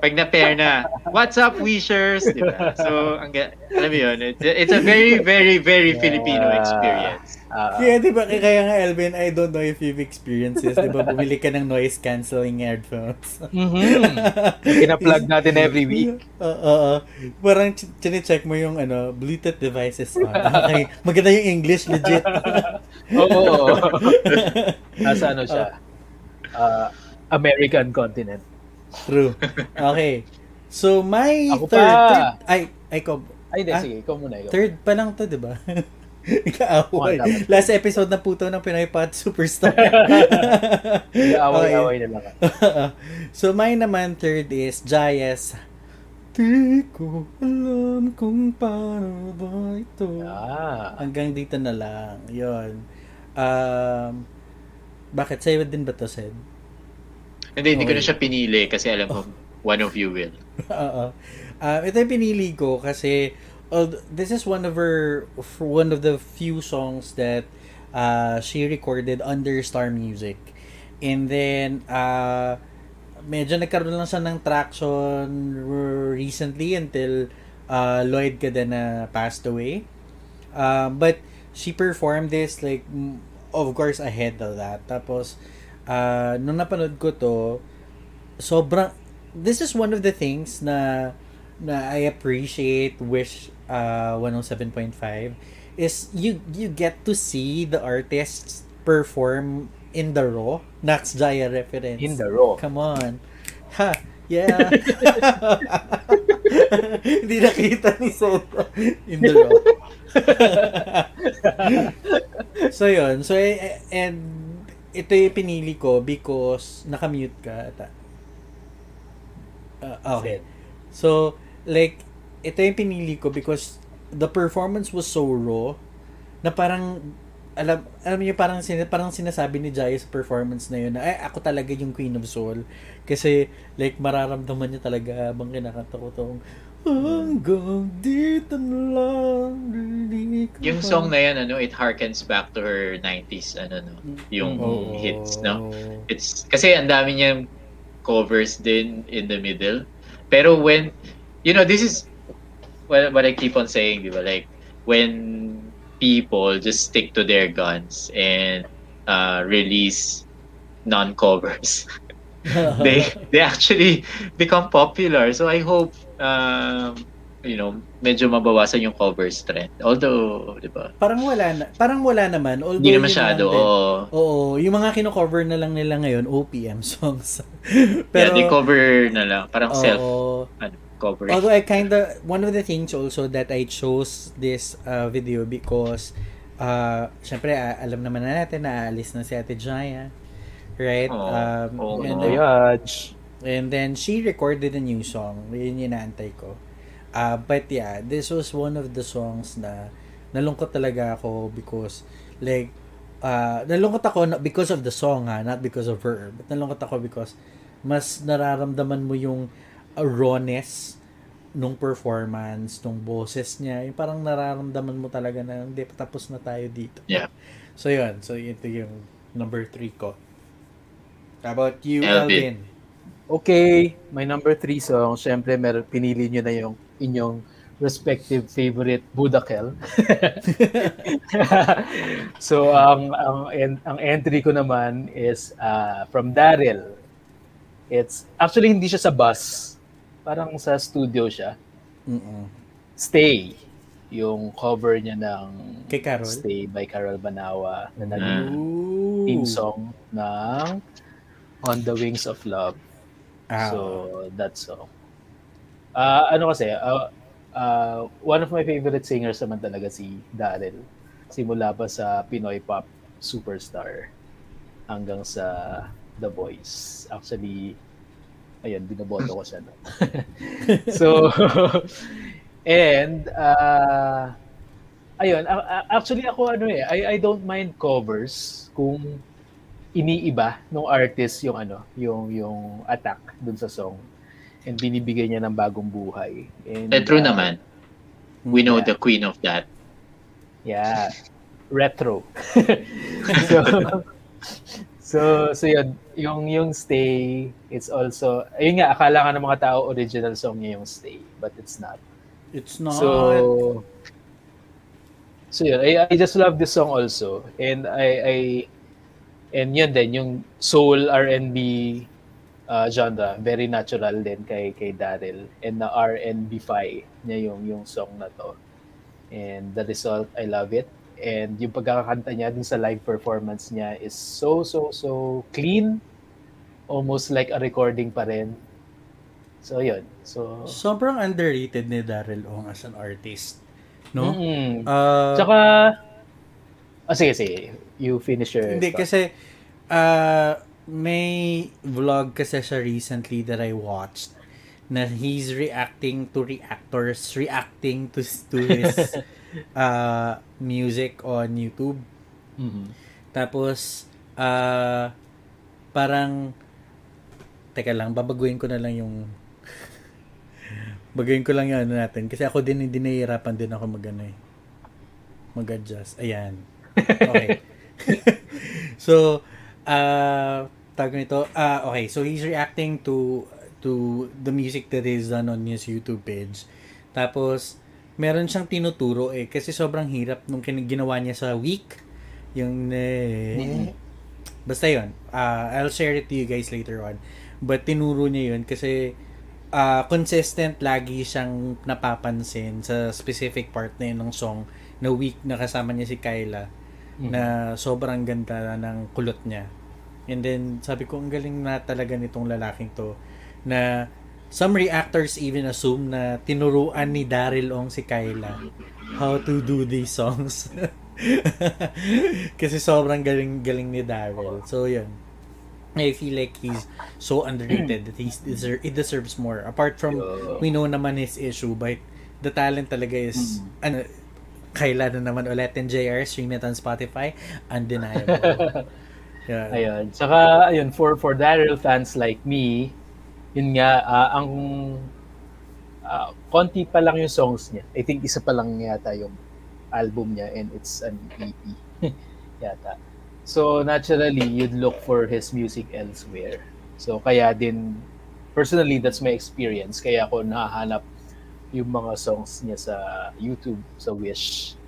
pag na-pair na, what's up, Wishers? Diba? So, ang, alam mo yun, it's, it's a very, very, very Yeah. Filipino experience. Ah, Kaya di ba, kaya nga Elvin, I don't know if you've experienced this. Di ba, bumili ka ng noise cancelling headphones. mhm. [LAUGHS] Pina-plug natin every week. [LAUGHS] Oo, oo. Parang ch- chine-check mo yung ano, Bluetooth devices on. Okay, maganda yung English, legit. [LAUGHS] Oo. Nasa ano siya? Ah, American continent. True. Okay. So, my Ako third, pa. third, ay, ay, ko, Ay, hindi, Ah, sige, ikaw muna. Ikaw. third pa lang to, di ba? [LAUGHS] Ikaaway. Oh, dapat. Last episode na po to ng Pinoy Pot Superstar. [LAUGHS] Away-away na lang. [LAUGHS] so, mine naman third is Jayas. Di ko alam kung paano ba ito. Ah. Hanggang dito na lang. Yon. Um, bakit? Sa'yo din ba to, Sed? Hindi, hindi ko na Okay. siya pinili kasi alam ko, one of you will. Oo. Uh, ito yung pinili ko kasi uh, this is one of her one of the few songs that uh, she recorded under Star Music. And then uh, medyo nagkaroon lang siya ng traction recently until uh, Lloyd Cadena passed away. Uh, but she performed this like of course ahead of that. Tapos uh, nung napanood ko to sobrang this is one of the things na na I appreciate Wish uh 107.5 is you you get to see the artists perform in the raw. Nax Jaya reference. In the raw. come on. Ha yeah. [LAUGHS] Hindi nakita ni Soto in the raw. [LAUGHS] So yun. So eh, and ito yung pinili ko because nakamute ka ata. Uh, okay. So, like, ito yung pinili ko because the performance was so raw na parang alam alam niyo parang sin, parang sinasabi ni Jaya sa performance na yun na ay ako talaga yung Queen of Soul kasi like mararamdaman niya talaga habang kinakanta ko tong hanggang dito na lang Yung pa." song na yan, ano, it harkens back to her 90s, ano, no, yung Oo. hits, no? It's, kasi ang dami niyang covers din in the middle. Pero when, you know, this is what, what I keep on saying, di ba? Like, when people just stick to their guns and uh, release non-covers, [LAUGHS] they [LAUGHS] they actually become popular. So I hope, um, you know, medyo mabawasan yung covers trend. Although, di ba? parang wala na parang wala naman although Hindi na yun masyado. din. Oo. Oo, yung mga kino-cover na lang nila ngayon, OPM songs. [LAUGHS] Pero, yeah, they cover na lang. Parang oo. self ano, covering. Although I kinda, one of the things also that I chose this uh, video because, uh, syempre, uh, alam naman na natin na aalis na si Ate Jaya. Right? Oo. um, Oo. and, Oh, then, and then, she recorded a new song. Yun yung inaantay ko. Uh, but yeah, this was one of the songs na nalungkot talaga ako because, like, uh, nalungkot ako not because of the song ha, not because of her. But nalungkot ako because mas nararamdaman mo yung rawness nung performance, nung boses niya. Yung parang nararamdaman mo talaga na hindi, tapos na tayo dito. Yeah. So yun, so ito yung number three ko. How about you, Elvin. Elvin? Okay, my number three song, syempre meron, pinili nyo na yung inyong respective favorite Budakel. [LAUGHS] so, ang, ang, en- ang entry ko naman is uh, from Daryl. It's, actually hindi siya sa bus. Parang sa studio siya. Mm-mm. Stay. Yung cover niya ng Kay Carol? Stay by Carol Banawa na naging Ah. Ooh. theme song ng On the Wings of Love. Ah. So, that song. Ah, ano kasi, ah, ah, one of my favorite singers naman talaga si Daryl. Simula pa sa Pinoy pop superstar hanggang sa The Voice. Actually, Ayun, binoboto ko siya. No? [LAUGHS] so, [LAUGHS] and, uh, ayun, actually ako ano eh, I, I don't mind covers kung iniiba ng artist yung ano, yung yung attack dun sa song and binibigay niya ng bagong buhay. And, eh, true uh, naman. We know yeah. the queen of that. Yeah. Retro. [LAUGHS] so, so, so yun, yung, yung stay, it's also, ayun nga, akala ka ng mga tao original song niya yung stay, but it's not. It's not. So, so yun, I, I just love this song also. And I, I, and yun din, yung soul R&B uh, genre, very natural din kay kay Daryl and na R&B-fy niya yung yung song na to. And the result, I love it. And yung pagkakanta niya dun sa live performance niya is so so so clean, almost like a recording pa rin. So yun. So sobrang underrated ni Daryl Ong as an artist. No? Mm-hmm. Uh, Tsaka Oh, sige, sige. You finish your Hindi, stuff. kasi uh, may vlog kasi siya recently that I watched na he's reacting to reactors reacting to to his uh, [LAUGHS] music on YouTube. Mm-hmm. Tapos uh, parang teka lang, babaguhin ko na lang yung [LAUGHS] baguhin ko lang yung ano natin kasi ako din hindi nahihirapan din ako mag ano eh mag-adjust. Ayan. Okay. [LAUGHS] so, uh, tawag nito, uh, okay, so he's reacting to to the music that is done on his YouTube page. Tapos, meron siyang tinuturo eh, kasi sobrang hirap nung ginawa niya sa week. Yung, eh, basta yun. Uh, I'll share it to you guys later on. But tinuro niya yun kasi uh, consistent lagi siyang napapansin sa specific part na yun ng song na week na kasama niya si Kyla mm-hmm. na sobrang ganda ng kulot niya. And then, sabi ko, ang galing na talaga nitong lalaking to na some reactors even assume na tinuruan ni Daryl Ong si Kyla how to do these songs. [LAUGHS] Kasi sobrang galing-galing ni Daryl. So, yun. I feel like he's so underrated that he's deserve, he deserves more. Apart from, we know naman his issue, but the talent talaga is, mm. ano, Kyla na naman ulit in JR, stream it on Spotify, undeniable. [LAUGHS] Yeah. Ayun. Saka, ayun, for, for Daryl fans like me, yun nga, uh, ang uh, konti pa lang yung songs niya. I think isa pa lang yata yung album niya and it's an EP [LAUGHS] yata. So, naturally, you'd look for his music elsewhere. So, kaya din, personally, that's my experience. Kaya ako nahahanap yung mga songs niya sa YouTube, sa Wish.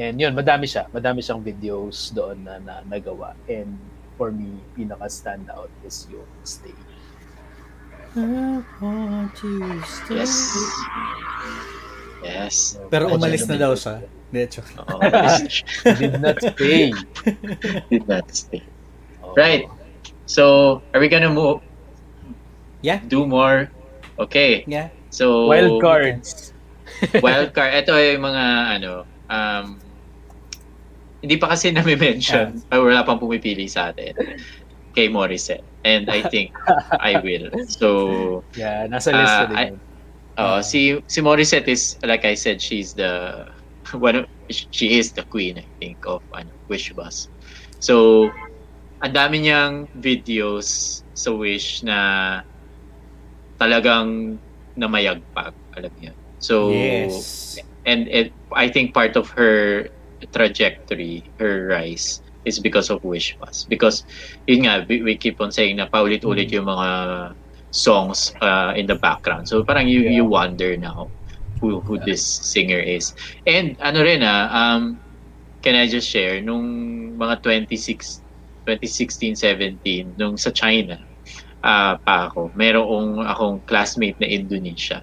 And yun, madami siya. Madami siyang videos doon na, na nagawa. And for me, pinaka-standout is yung stay. I want to stay. Yes. Yes. Pero umalis na daw siya. De hecho. Oh, Did not stay. Did not stay. Oh. Right. So, are we gonna move? Yeah. Do more? Okay. Yeah. So, wild cards. wild card. Ito ay mga ano, um, hindi pa kasi na-mention, yeah. wala pang pumipili sa atin kay Morissette. And I think I will. So, yeah, nasa list uh, din. uh, si si Morissette is like I said, she's the [LAUGHS] one of, she is the queen I think of ano, Wish Bus. So, ang dami niyang videos sa Wish na talagang namayagpag, alam niyo. So, yes. and it, I think part of her trajectory, her rise, is because of Wish Pass. Because, yun nga, we, we keep on saying na paulit-ulit mm-hmm. yung mga songs uh, in the background. So, parang you, yeah. you wonder now who, who this singer is. And, ano rin ah, um, can I just share, nung mga 26, 2016, 17, nung sa China, uh, pa ako, merong akong classmate na Indonesia.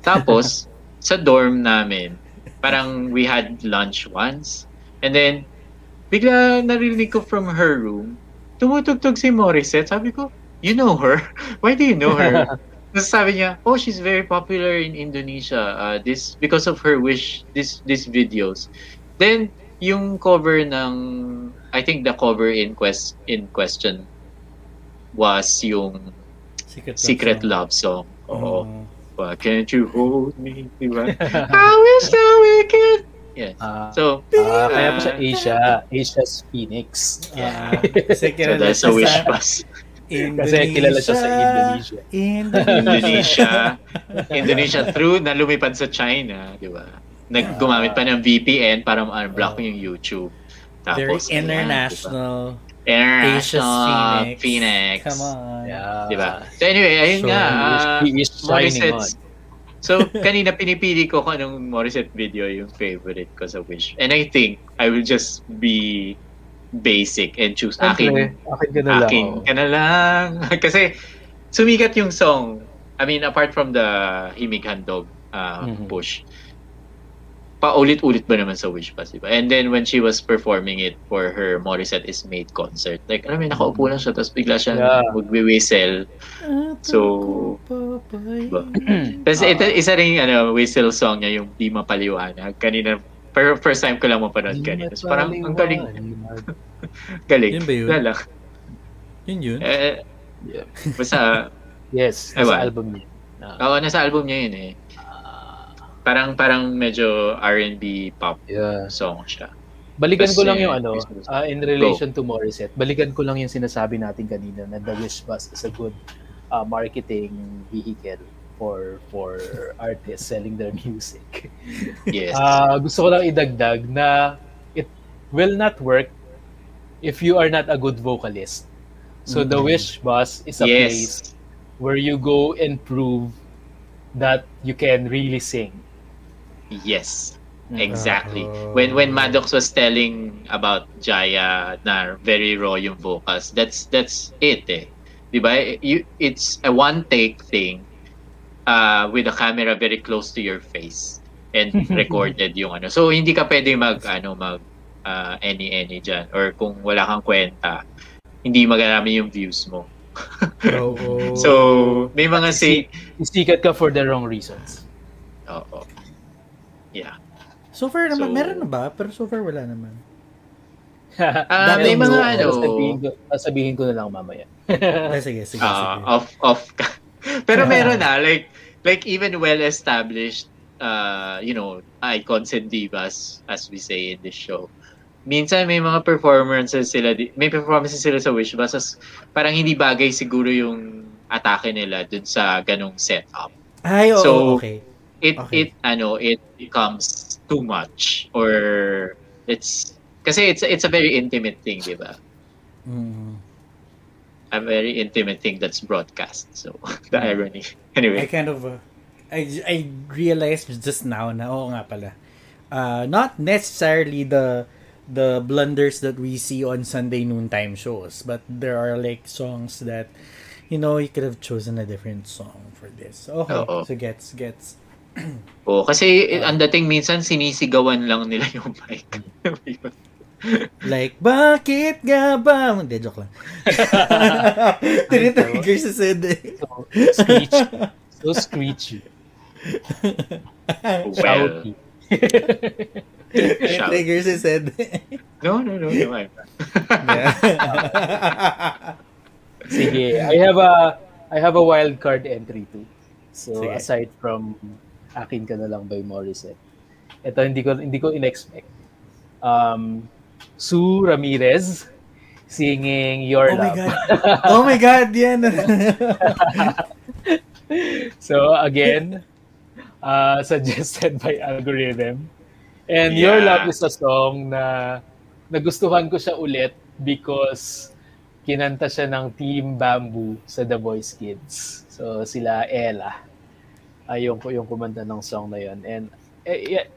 Tapos, [LAUGHS] sa dorm namin, parang we had lunch once. And then, bigla narinig ko from her room, tumutugtog si Morissette. Sabi ko, you know her? [LAUGHS] Why do you know her? [LAUGHS] Tapos sabi niya, oh, she's very popular in Indonesia. Uh, this because of her wish, this these videos. Then yung cover ng, I think the cover in quest in question was yung Secret, secret song. love song. Oo. Mm. Why can't you hold me? Diba? [LAUGHS] I wish that we could. Yeah. Ah, So, ah, kaya po sa. Asia, Asia's Phoenix. Yeah. [LAUGHS] Kasi so sa siya wish sa bus. Kasi kilala siya sa Indonesia. Indonesia. Indonesia. [LAUGHS] Indonesia through na lumipad sa China, di ba? Naggumamit pa ng VPN para ma-unblock yung YouTube. Very Tapos, ayan, international. diba? International Phoenix. Phoenix. Come on. Yeah. Di ba? So anyway, ayun So, nga. he is shining on. Morissette's So, [LAUGHS] kanina pinipili ko kung anong Morissette video yung favorite ko sa Wish. And I think I will just be basic and choose Siyempre, akin. akin ka na lang. Akin ka na lang. [LAUGHS] Kasi sumikat yung song. I mean, apart from the Himig Handog uh, Mhm. push, paulit-ulit ba naman sa Wish Pass, diba? And then when she was performing it for her Morissette is Made concert, like, alam mo, nakaupo lang siya, tapos bigla siya Yeah. magwi-whistle. So, Diba? Tapos ito, isa rin ano, whistle song niya, yung Di Mapaliwanag. Kanina, per, first time ko lang mapanood kanina. So, parang ang galing, [LAUGHS] galing. Yun ba yun? Wala lang. Yun yun. Eh, Yeah. basta, [LAUGHS] Yes, Ewan. sa album niya. Ah, oo, nasa album niya yun eh. Parang, parang medyo R&B pop yeah. song siya. Balikan ko lang yung ano, ah, in relation to Morissette, balikan ko lang yung sinasabi natin kanina na The [SIGHS] Wish Bus is a good ah, marketing vehicle for for artists selling their [LAUGHS] music. Yes. Ah, gusto ko lang idagdag na it will not work if you are not a good vocalist. So the Mhm. Wish Bus is a place where you go and prove that you can really sing. Yes. Mm. Exactly. Oh. When when Maddox was telling about Jaya na very raw yung vocals, that's that's it eh. 'Di ba? You it's a one take thing uh with a camera very close to your face and [LAUGHS] recorded yung ano. So hindi ka pwede mag ano mag uh, any any diyan or kung wala kang kwenta, hindi magarami yung views mo. [LAUGHS] Oo. So may mga say Isikat ka for the wrong reasons. Oo. Yeah. so far naman, So- meron na ba? Pero so far wala naman. [LAUGHS] Ah, may mga ano- Sasabihin ko, sasabihin ko na lang mamaya. Ah, sige, sige, Ah, sige. off off ka. Pero meron na like like even well established uh you know icons and divas as we say in this show. Minsan may mga performances sila di- may performances sila sa Wish Bus as parang hindi bagay siguro yung atake nila dun sa ganong setup. Ay, oo, so- okay. It Okay. it ano it becomes too much or it's kasi it's it's a very intimate thing, di ba? Mm. A very intimate thing that's broadcast. So [LAUGHS] the irony. I Anyway. kind of, uh, I, I realized just now na, oo nga pala. Uh, not necessarily the the blunders that we see on Sunday noontime shows, but there are like songs that, you know, you could have chosen a different song for this. Okay, Oo. so gets, gets. Oo, kasi eh, ang dating minsan sinisigawan lang nila yung mic. [LAUGHS] Like, bakit nga ba? Hindi, joke lang. [LAUGHS] Tinitrigger si Sid eh. So, screechy. So screechy. well, Shouty. shout. Tinitrigger si Sid. No, no, no, no. I'm not. [LAUGHS] Sige, I have a I have a wild card entry too. So Sige. aside from Akin ka na lang by Morissette. Ito hindi ko hindi ko inexpect. Um Sue Ramirez singing Your Oh my Love. God. [LAUGHS] Oh my God, yan. [LAUGHS] So again, uh, suggested by algorithm. And Your Yeah. Love is a song na nagustuhan ko siya ulit because kinanta siya ng Team Bamboo sa The Voice Kids. So sila Ella. Ayun ko yung kumanta ng song na yun. And eh, yeah,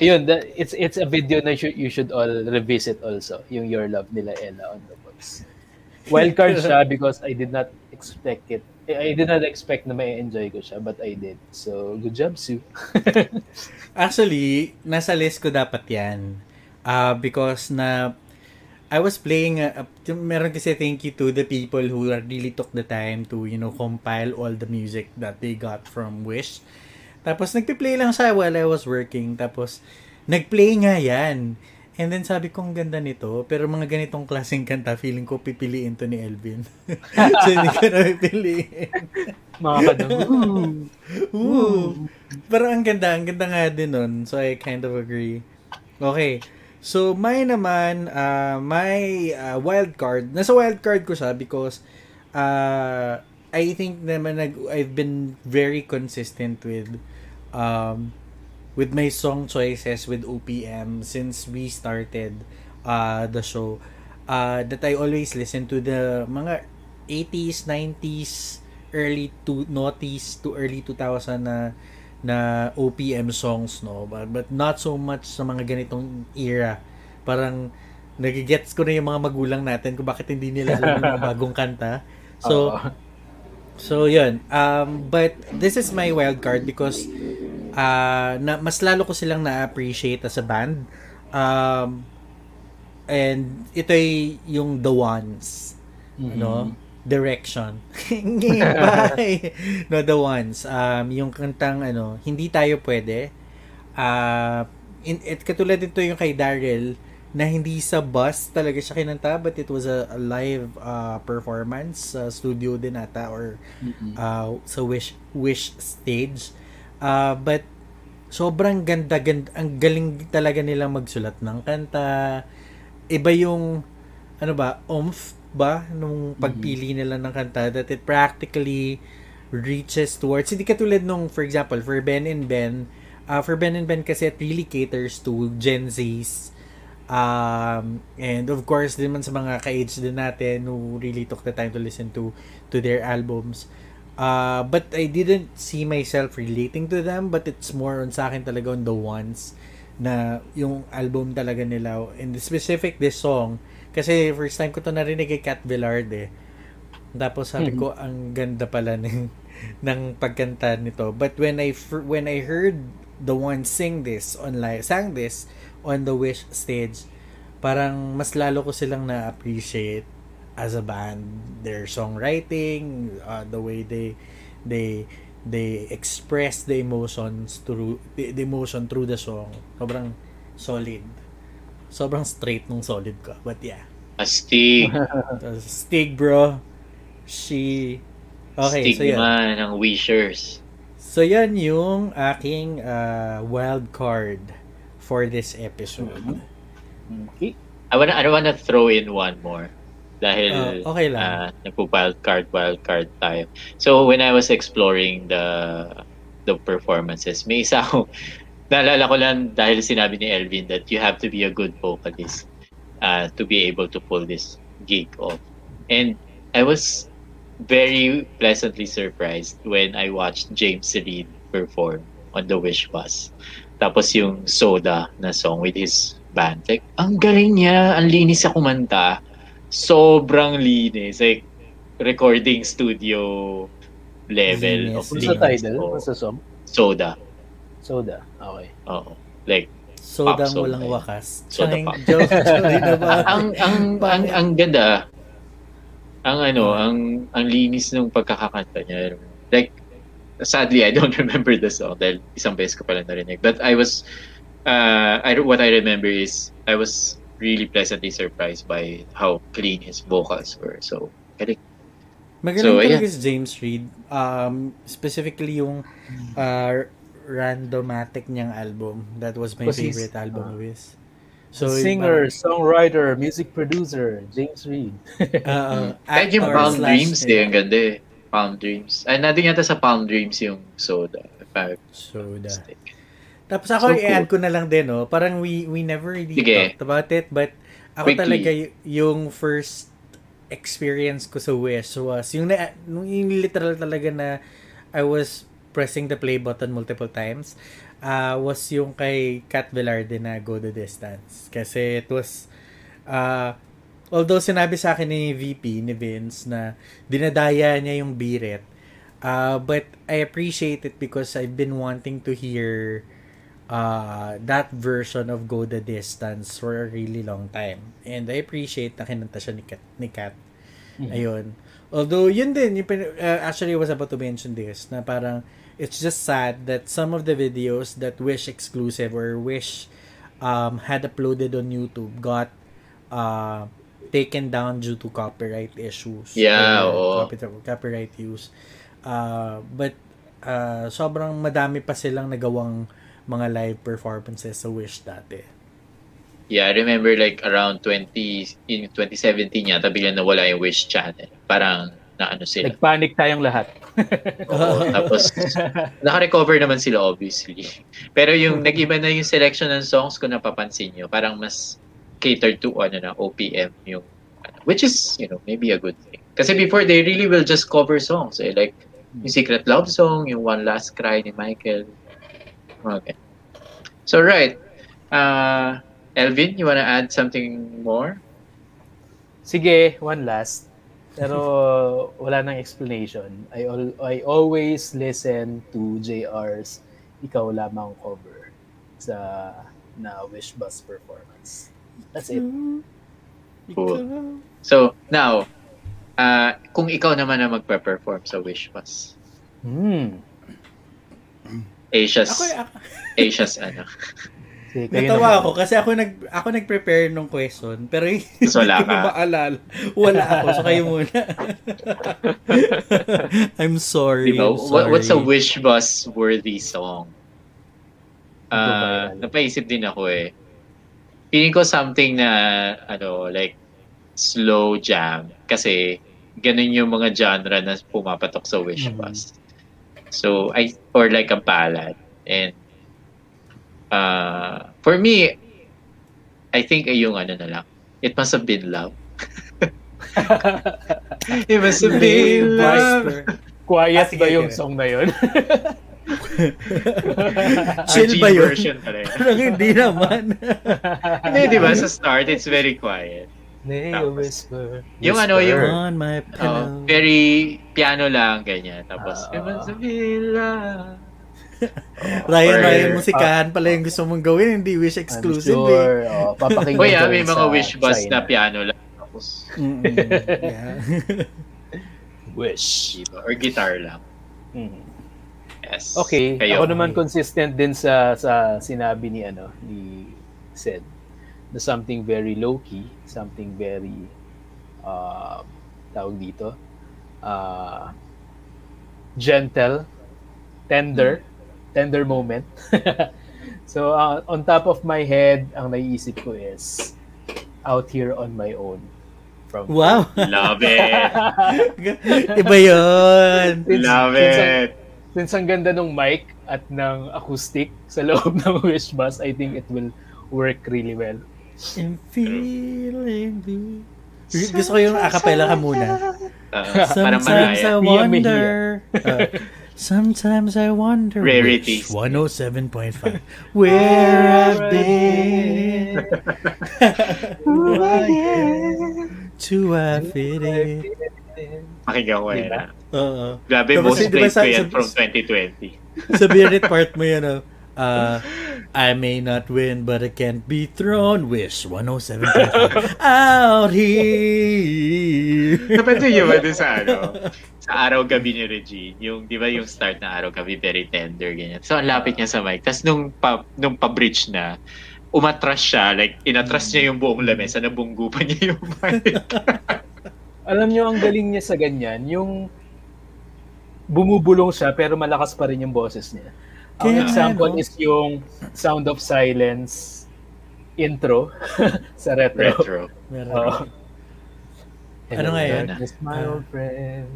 yun, that, it's it's a video na you should, you should all revisit also, yung Your Love nila Ella on The Voice. Wildcard siya [LAUGHS] because I did not expect it. I did not expect na may enjoy ko siya, but I did. So, good job, Sue. [LAUGHS] Actually, nasa list ko dapat yan. Uh, because na I was playing, uh, meron kasi thank you to the people who really took the time to, you know, compile all the music that they got from Wish. Tapos nagpi-play lang siya while I was working. Tapos nagplay nga yan. And then sabi ko, ang ganda nito. Pero mga ganitong klaseng kanta, feeling ko pipiliin to ni Elvin. [LAUGHS] so, hindi ko na pipiliin. Mga kadang, [LAUGHS] Ooh. Parang ang ganda. Ang ganda nga din nun. So, I kind of agree. Okay. So, may naman, uh, my uh, wild card. Nasa wild card ko siya because uh, I think naman nag, I've been very consistent with um, with my song choices with OPM since we started uh, the show. Uh, that I always listen to the mga 80s, 90s, early to noughties to early 2000 na na OPM songs no but, but not so much sa mga ganitong era parang nagigets ko na yung mga magulang natin kung bakit hindi nila alam yung mga [LAUGHS] bagong kanta so Oo. So yun. Um but this is my wild card because uh, na mas lalo ko silang na-appreciate as a band. Um and ito ay yung The Ones. No direction. [LAUGHS] Bye. no the ones. Um yung kantang ano hindi tayo pwede. Uh, in, it katulad dito yung kay Daryl na hindi sa bus talaga siya kinanta but it was a, a live uh, performance sa studio din ata or uh, sa wish wish stage. Uh, but sobrang ganda, ganda ang galing talaga nilang magsulat ng kanta. Iba yung ano ba oomph ba nung pagpili nila ng kanta that it practically reaches towards hindi katulad nung for example for Ben and Ben uh, for Ben and Ben kasi it really caters to Gen Z's um, and of course din man sa mga ka-age din natin who really took the time to listen to to their albums uh, but I didn't see myself relating to them but it's more on sa akin talaga on the ones na yung album talaga nila in the specific this song kasi first time ko to narinig kay Cat Villard eh. Tapos sabi ko ang ganda pala ng [LAUGHS] ng pagkanta nito. But when I when I heard the one sing this on live, sang this on the Wish stage, parang mas lalo ko silang na-appreciate as a band their songwriting, uh, the way they they they express the emotions through the, the emotion through the song. Sobrang solid. Sobrang straight nung solid ko. But yeah. Astig. [LAUGHS] Stig bro. She Okay, so yun. Stigma ng Wishers. So yan yung aking uh, wild card for this episode. Okay. I wanna, I wanna throw in one more. Dahil Oh, okay lang. uh, nagpo-wild card, wild card tayo. So, when I was exploring the the performances, may isa ako, [LAUGHS] naalala ko lang dahil sinabi ni Elvin that you have to be a good vocalist uh, to be able to pull this gig off. And I was very pleasantly surprised when I watched James Reid perform on the Wish Bus. Tapos yung Soda na song with his band. Like, ang galing niya, ang linis sa kumanta. Sobrang linis. Like, recording studio level Linis. of What's the linis. title? Oo. What's the song? Soda. Soda. Okay. Oo. Like, Soda na yun. wakas. Soda pop. joke, [LAUGHS] sorry na ba? ang ang ang ang ganda. Ang ano, ang ang linis ng pagkakakanta niya. Like sadly I don't [LAUGHS] remember the song dahil isang beses ko pala narinig. But I was uh I what I remember is I was really pleasantly surprised by how clean his vocals were. So, galing. Magaling So, talaga ayan. si James Reid. Um, specifically yung uh, randomatic niyang album. That was my favorite album of his. So, singer, parang- songwriter, music producer, James Reid. [LAUGHS] Uh, Kahit yung slash- Dreams, eh, ang ganda eh. Palm Dreams. Ay, natin yata sa Palm Dreams yung Soda. If not Soda. mistaken. Tapos ako, So cool. i-add ko na lang din, no? Parang we, we never really Sige. talked about it, but ako Quickly. talaga y- yung first experience ko sa Wish was yung, na, yung literal talaga na I was pressing the play button multiple times uh, was yung kay Kat Velarde na Go the Distance. Kasi it was uh, although sinabi sa akin ni VP, ni Vince, na dinadaya niya yung birit, uh, but I appreciate it because I've been wanting to hear uh, that version of Go the Distance for a really long time. And I appreciate na kinanta siya ni Kat. Ni Kat. Ayun. Although, yun din, yung, uh, actually, I was about to mention this, na parang, it's just sad that some of the videos that Wish exclusive or Wish um, had uploaded on YouTube got uh, taken down due to copyright issues. Yeah, oo. copy- copyright use. Uh, but uh, sobrang madami pa silang nagawang mga live performances sa Wish dati. Yeah, I remember like around 20, in 2017 yata, biglang nawala yung Wish channel. Parang na ano sila. Nagpanic tayong lahat. [LAUGHS] Oo, tapos naka-recover naman sila obviously. Pero yung nag-iba na yung selection ng songs kung napapansin nyo, parang mas catered to ano na OPM yung ano, which is, you know, maybe a good thing. Kasi before they really will just cover songs eh, like yung Secret Love Song, yung One Last Cry ni Michael. Okay. So right. Uh, Elvin, you wanna add something more? Sige, one last. Pero [LAUGHS] wala nang explanation. I al- I always listen to JR's Ikaw Lamang cover sa na Wish Bus performance. That's it. Cool. So, now, uh, kung ikaw naman na magpe-perform sa Wish Bus, Hmm. Asia's, Ako, ako, Asia's [LAUGHS] ano. Sige, natawa naman. ako kasi ako nag ako nag-prepare nung question pero hindi Tapos wala ko ka. maalala. Wala ako. So kayo [LAUGHS] muna. [LAUGHS] I'm sorry. Diba? I'm What, what's a sorry. Wish Bus worthy song? Uh, napaisip din ako eh. Feeling ko something na, ano, like, slow jam. Kasi, ganun yung mga genre na pumapatok sa Wish Mhm. Bus. So, I, or like a ballad. And, uh, for me, I think ay yung ano na lang. It must have been love. [LAUGHS] It must have been love. Quiet Ah, sige, ba yung song na yun? [LAUGHS] Chill ba yun? version pala [LAUGHS] yun. Parang hindi naman. Hindi, di ba? Sa start, it's very quiet. May Tapos, whisper. Yung ano, yung On my oh, pillow. very piano lang, ganyan. Tapos, Ah. it must have been love. Ryan, Or- Ryan, musikahan pala yung gusto mong gawin, hindi wish I'm exclusive eh. sure. Oh, papakinggan ah, ko may mga wish bus China. na piano lang. Tapos. Yeah. [LAUGHS] Wish. diba? Or guitar lang. Mhm. Yes. Okay, Kayo. ako naman consistent din sa sa sinabi ni ano ni said na something very low key, something very uh, tawag dito uh, gentle, tender, tender moment. [LAUGHS] so uh, on top of my head, ang naiisip ko is out here on my own from Wow. Love it. [LAUGHS] Iba yun. Since- Love it. since ang ganda ng mic at ng acoustic sa loob [LAUGHS] ng Wish Bus, I think it will work really well. I'm feeling blue. Gusto ko yung acapella ka muna. [LAUGHS] Uh, Sometimes I wonder. Uh, sometimes I wonder. Rarities. which 107.5. [LAUGHS] Where I've been. Who I am. To I fit in. Pakinggan ko yan. Diba? Oo. Grabe, Tapos, most di ba played sa- ko yan sa- from 2020. Sa Birit part mo yan, oh. Uh, I may not win, but I can't be thrown. Wish 107.5. Out here. Napansin niyo ba dun sa ano? Sa araw-gabi ni Regine, yung, di ba yung start na araw-gabi, very tender, ganyan. So, ang lapit niya sa mic. Tapos, nung, pa, nung pa-bridge na, umatras siya, like, inatras niya yung buong lamesa, nabunggo pa niya yung mic. [LAUGHS] Alam nyo, ang galing niya sa ganyan, yung bumubulong siya pero malakas pa rin yung boses niya. Ang Kaya, example ano? is yung Sound of Silence intro [LAUGHS] sa retro. Retro. Meron. Oo. Ano nga yun? Darkness, my Ah. old friend.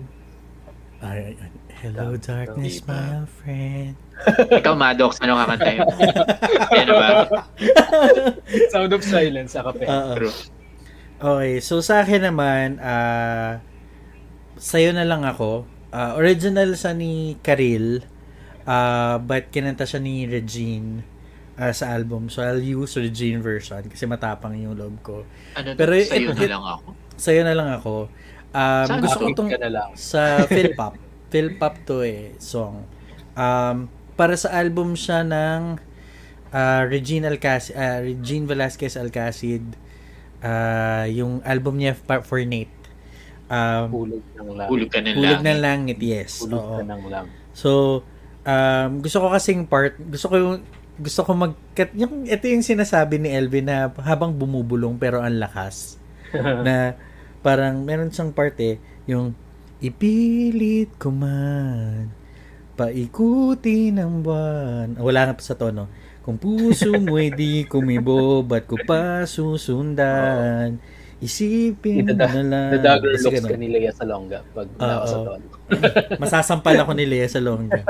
Ay, ay, hello, darkness, my old friend. Ikaw, Maddox, ano kakanta yun? Yan ba? Sound of Silence sa kape. [LAUGHS] Oo. True. Okay, so sa akin naman, ah sa'yo na lang ako. Ah, original sa ni Karil, ah but kinanta siya ni Regine ah, sa album. So I'll use Regine version kasi matapang yung loob ko. Ano Pero it- sa'yo na it- lang ako. Sa'yo na lang ako. Um, Saan gusto ko Topic tong ka na lang. sa Philpop. [LAUGHS] Philpop to eh, song. Um, para sa album siya ng uh, Regine Alcacid, uh, Regine Velasquez Alcacid. Uh, yung album niya for Nate. Um, Hulog ng lang. Hulog ka ng Hulog langit. ng langit, yes. Hulog Oo. ka ng lang. So, um, gusto ko kasing part, gusto ko yung gusto ko mag yung ito yung sinasabi ni Elvin na habang bumubulong pero ang lakas [LAUGHS] na parang meron siyang parte yung ipilit ko man paikuti ng buwan wala nga pa sa tono kung puso mo'y di kumibo ba't ko pa susundan isipin mo na lang the dagger Basta looks ganun. ka ni Lea Salonga pag ka sa Oo. tono. [LAUGHS] masasampal ako ni Lea sa longga.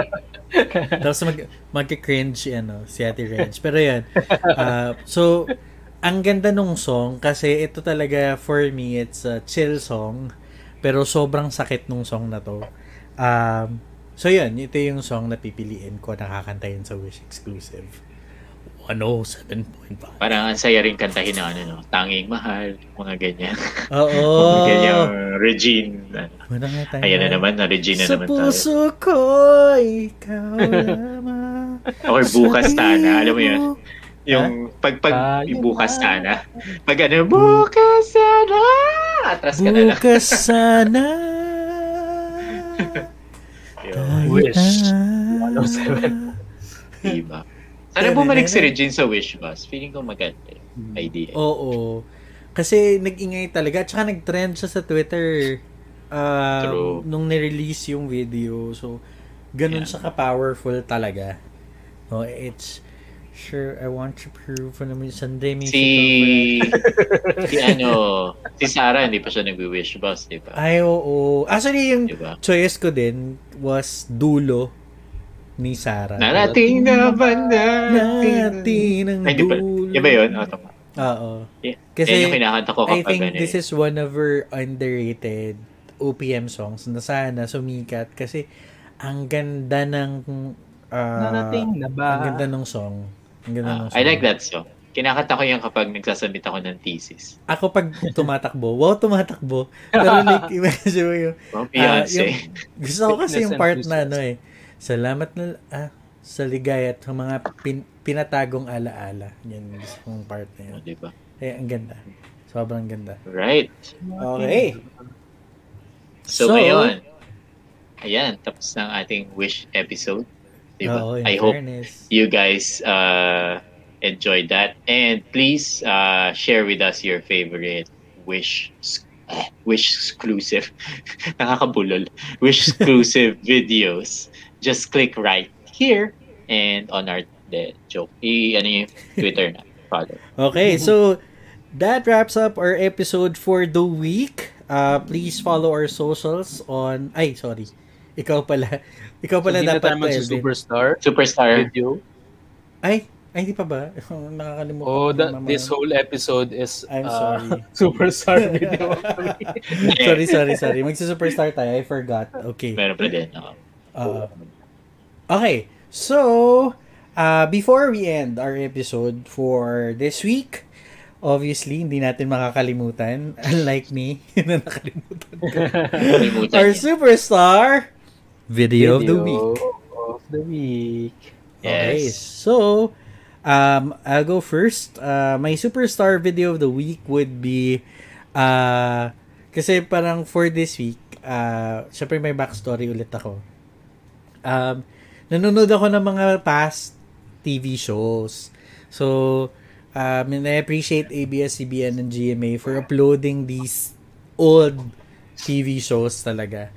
[LAUGHS] Tapos mag, magka-cringe ano, si Ate Reg. Pero yan. ah, so, ang ganda nung song kasi ito talaga for me, it's a chill song. Pero sobrang sakit nung song na to. Um, so yun, ito yung song na pipiliin ko nakakanta yun sa Wish Exclusive. 107.5. Parang ang saya rin kantahin ng ano, no? Tanging mahal, mga ganyan. Oo. [LAUGHS] mga ganyang Regine. Ano. Ayan na naman, na Regine na Sa naman tayo. puso ko, ikaw [LAUGHS] lamang. Or bukas Sa sana, alam mo yun? Yung pag pag yung bukas na. sana. Pag ano, bukas sana. Atras ka na lang. Bukas [LAUGHS] sana. Yun, Wish. tayo na. 107. diba? Sana bumalik si Regine sa Wish Bus. Feeling ko maganda yung idea. Oo. Kasi nag-ingay talaga. Tsaka nag-trend siya sa Twitter. ah, True. nung nirelease yung video. So, ganun Yeah. siya ka-powerful talaga. No, it's Sure, I want to prove ano mo Sunday music Si si ano, si Sarah hindi pa siya nagwi-wish bus, di ba? Ay, oo. Actually, yung Di ba? choice ko din was Dulo ni Sarah. Narating na ba natin? Natin ang Ay, di ba? dulo. Iba yun? Oh, tama. Oo. Yeah. Kasi, Yan yung kinakanta ko I kapag think ano this is one of her underrated OPM songs na sana sumikat kasi ang ganda ng ah, Narating na ba? ang ganda ng song. Ang ganda Ah, ng song. I like that song. Kinakanta ko yan kapag nagsasubmit ako ng thesis. Ako pag tumatakbo, [LAUGHS] wow, tumatakbo. Pero like, [LAUGHS] imagine mo yung, Oh, ah, Beyonce. yung gusto ko kasi yung part na ano eh, salamat na, ah, sa ligaya at mga pin, pinatagong alaala. Yan, gusto kong part na yun. Oh, di ba? Eh, ang ganda. Sobrang ganda. Right. Okay. So, So, ngayon, ayan, tapos ng ating wish episode. Di ba? Oo, in I hope fairness. you guys uh, enjoyed that. And please uh, share with us your favorite wish wish exclusive [LAUGHS] nakakabulol wish exclusive [LAUGHS] videos just click right here and on our the joke i ano yung twitter na follow Okay, so that wraps up our episode for the week. Uh, please follow our socials on... Ay, sorry. Ikaw pala. [LAUGHS] Ikaw So, pala hindi na dapat tayo to, superstar superstar video. Ay, ay, hindi pa ba? [LAUGHS] Nakakalimutan. Oh, ko that, this whole episode is I'm uh, sorry. [LAUGHS] superstar video. sorry, sorry, sorry. Magsa-superstar tayo. I forgot. Okay. meron pa din ako. Uh, okay. So, uh, before we end our episode for this week, obviously, hindi natin makakalimutan, [LAUGHS] unlike me, [LAUGHS] na nakalimutan ko, our superstar video, of the Video week. of the week. Okay, Yes. so, um, I'll go first. Uh, my superstar video of the week would be, uh, kasi parang for this week, uh, syempre may backstory ulit ako. Um, nanonood ako ng mga past TV shows. So, um, and I appreciate ABS-CBN and GMA for uploading these old TV shows talaga.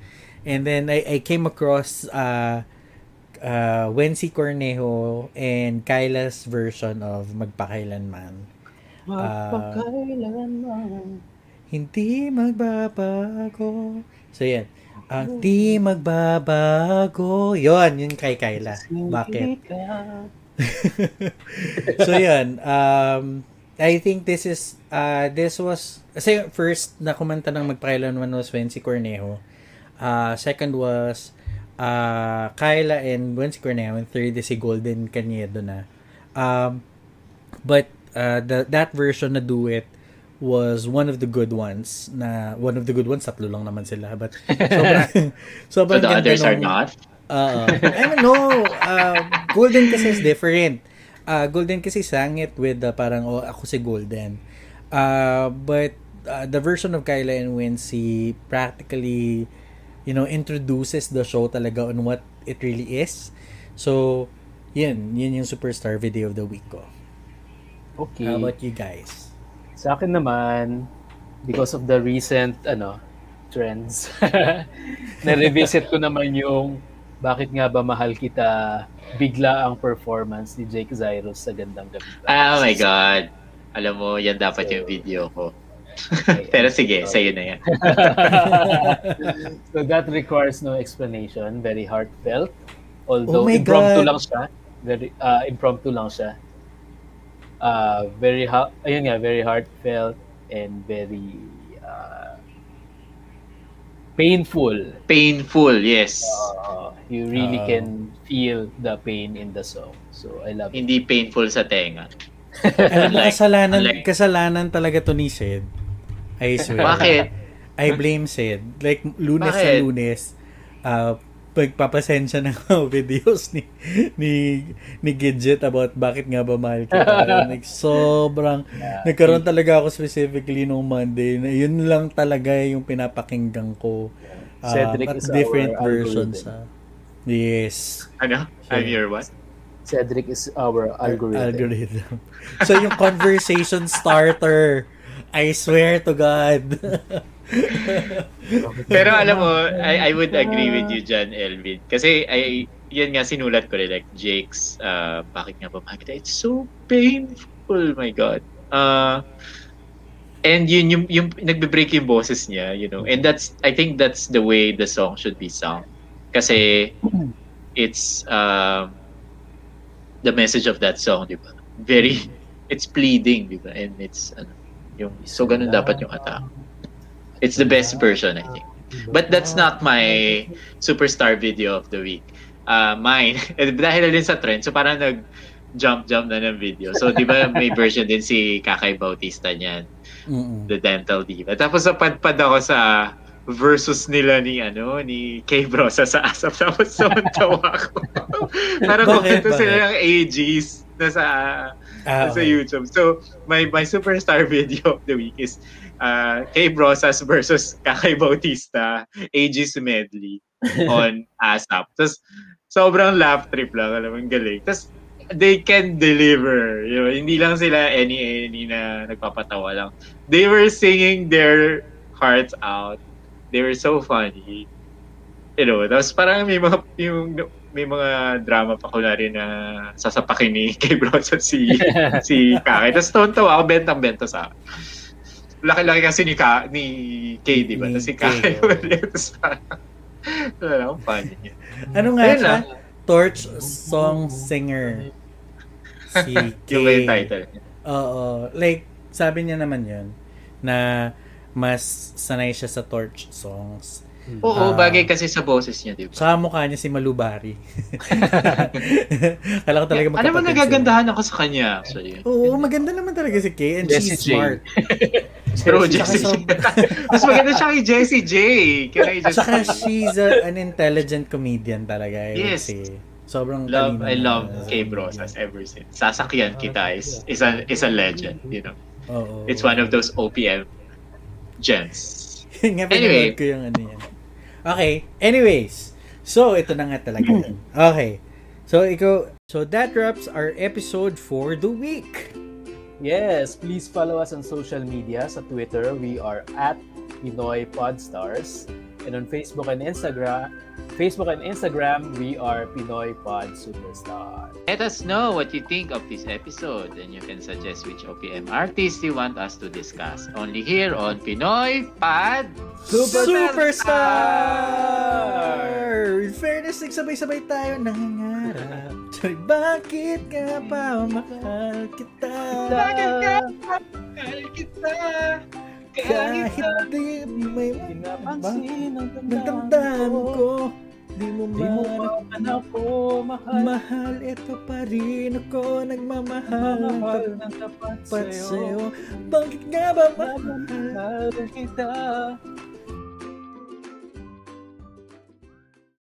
And then I, I came across uh, uh, Wency Cornejo and Kyla's version of Magpakailanman. Magpakailanman. Hindi magbabago. So, yan. Ang di magbabago. Yon, yun kay Kyla. Bakit? [LAUGHS] so, yan. Um, I think this is, uh, this was, kasi first na kumanta ng Magpakailanman was Wency Cornejo. Uh, second was uh, Kyla and Wency Cornejo. And third is si Golden Cañedo na. Um, but uh, the, that version na duet was one of the good ones na one of the good ones tatlo lang naman sila but sobrang [LAUGHS] so sobrang the ganda others are nung- not Oo. I don't know. Uh, Golden kasi is different. Uh, Golden kasi sang it with the parang, oh, ako si Golden. Uh, but uh, the version of Kyla and Wincy practically, you know, introduces the show talaga on what it really is. So, Yun, yun yung superstar video of the week ko. Okay. How about you guys? Sa akin naman, because of the recent ano trends, [LAUGHS] na-revisit ko naman yung bakit nga ba mahal kita bigla ang performance ni Jake Zyros sa Gandang Gabi. Oh my God. Alam mo, yan dapat So, yung video ko. Okay. [LAUGHS] Pero sige, sa'yo na yan. [LAUGHS] so that requires no explanation. Very heartfelt. Although Oh impromptu God. lang siya. Very uh, impromptu lang siya. Uh, very ha- ayun nga, very heartfelt and very uh, painful. Painful, yes. Uh, you really Oh. can feel the pain in the song. So I love it. Hindi painful sa tenga. [LAUGHS] Alam mo, Unlike- kasalanan, unlike- kasalanan talaga to ni Sid. I swear. Bakit? I blame Sid. Like, lunes Bakit? sa lunes, uh, pagpapasensya ng mga [LAUGHS] videos ni ni ni Gidget about bakit nga ba mahal kita. [LAUGHS] like, sobrang, nagkaroon talaga ako specifically nung Monday na yun lang talaga yung pinapakinggan ko. Um, Cedric at is different our versions. algorithm. ah. yes. Ano? I'm your what? Cedric is our algorithm. algorithm. So yung conversation starter, I swear to God. [LAUGHS] [LAUGHS] Pero alam mo, I, I would agree with you dyan, Elvin. Kasi I, yan nga sinulat ko rin, like Jake's, uh, bakit nga ba mahal kita? It's so painful, my God. Uh, and yun yung, yung nagbe-break yung boses niya, you know. And that's, I think that's the way the song should be sung. Kasi it's, um, the message of that song, di ba? Very, it's pleading, di ba? And it's, ano, yung, so ganun dapat yung attack. It's the best version, I think. But that's not my superstar video of the week. Uh, mine, [LAUGHS] eh, dahil din sa trend, so parang nag jump-jump na ng video. So, di ba may version din si Kakay Bautista niyan, Mm-mm. The Dental Diva. Tapos napadpad ako sa versus nila ni ano ni Kay Brosa sa ASAP tapos tawa ko. [LAUGHS] Parang Bakit? kumento sila Bakit? ng AGs na sa Ah, sa okay. YouTube. So, my my superstar [LAUGHS] video of the week is uh, Kay Brosas [LAUGHS] versus Kakay Bautista, AG's medley [LAUGHS] on ASAP. Tapos, sobrang laugh trip lang. Alam mo, galing. Tapos, they can deliver. You know, hindi lang sila any-any na nagpapatawa lang. They were singing their hearts out. They were so funny. You know, tapos parang may mga, yung, may mga drama pa kunwari na sasapakin ni Kay Brosas si [LAUGHS] si Kakay. Tapos tawa ako, bentang-benta sa Laki-laki kasi ni, Ka, ni Kay, di ba? Ni si Kay, parang, wala lang, funny niya. Ano nga Ayun siya? lang. Torch song singer. Si [LAUGHS] Yung ba yung Kay. title? Oo. Like, sabi niya naman yun na mas sanay siya sa torch songs. Oo, Ah. bagay kasi sa boses niya, di ba? Sa mukha niya si Malubari. [LAUGHS] Kala ko talaga mo, magkapatid sila. nagagandahan ako sa kanya, actually. Oo, maganda naman talaga si Kay and Jessie she's J. smart. [LAUGHS] Pero Jessie Jessie J. J. [LAUGHS] Mas maganda siya kay Jessie J. Just Saka she's a, an intelligent comedian talaga. I Yes. say. Sobrang love, I love sa Kay. Brosas ever since. Sasakyan kita is, is, a, is a legend, you know. Oo. It's one of those OPM gems. Anyway. ko yung ano yan. Okay. Anyways. So, ito na nga talaga. [CLEARS THROAT] Okay. So, ikaw, so that wraps our episode for the week. Yes, please follow us on social media. Sa Twitter, we are at Pinoy Podstars. And on Facebook and Instagram, Facebook and Instagram, we are Pinoy Pod Superstar. Let us know what you think of this episode and you can suggest which OPM artist you want us to discuss. Only here on Pinoy Pod Superstar! In fairness, nagsabay-sabay tayo nangangarap. So, bakit ka pa mahal kita? Bakit ka mahal kita? Kahit di may Pinapansin ang Nagdamdam ko, di mo Di mo man man ako mahal. mahal. Ito pa rin ako, nagmamahal ng Mahal ng tapat tapat sa'yo. Bakit nga ba? Mahal kita.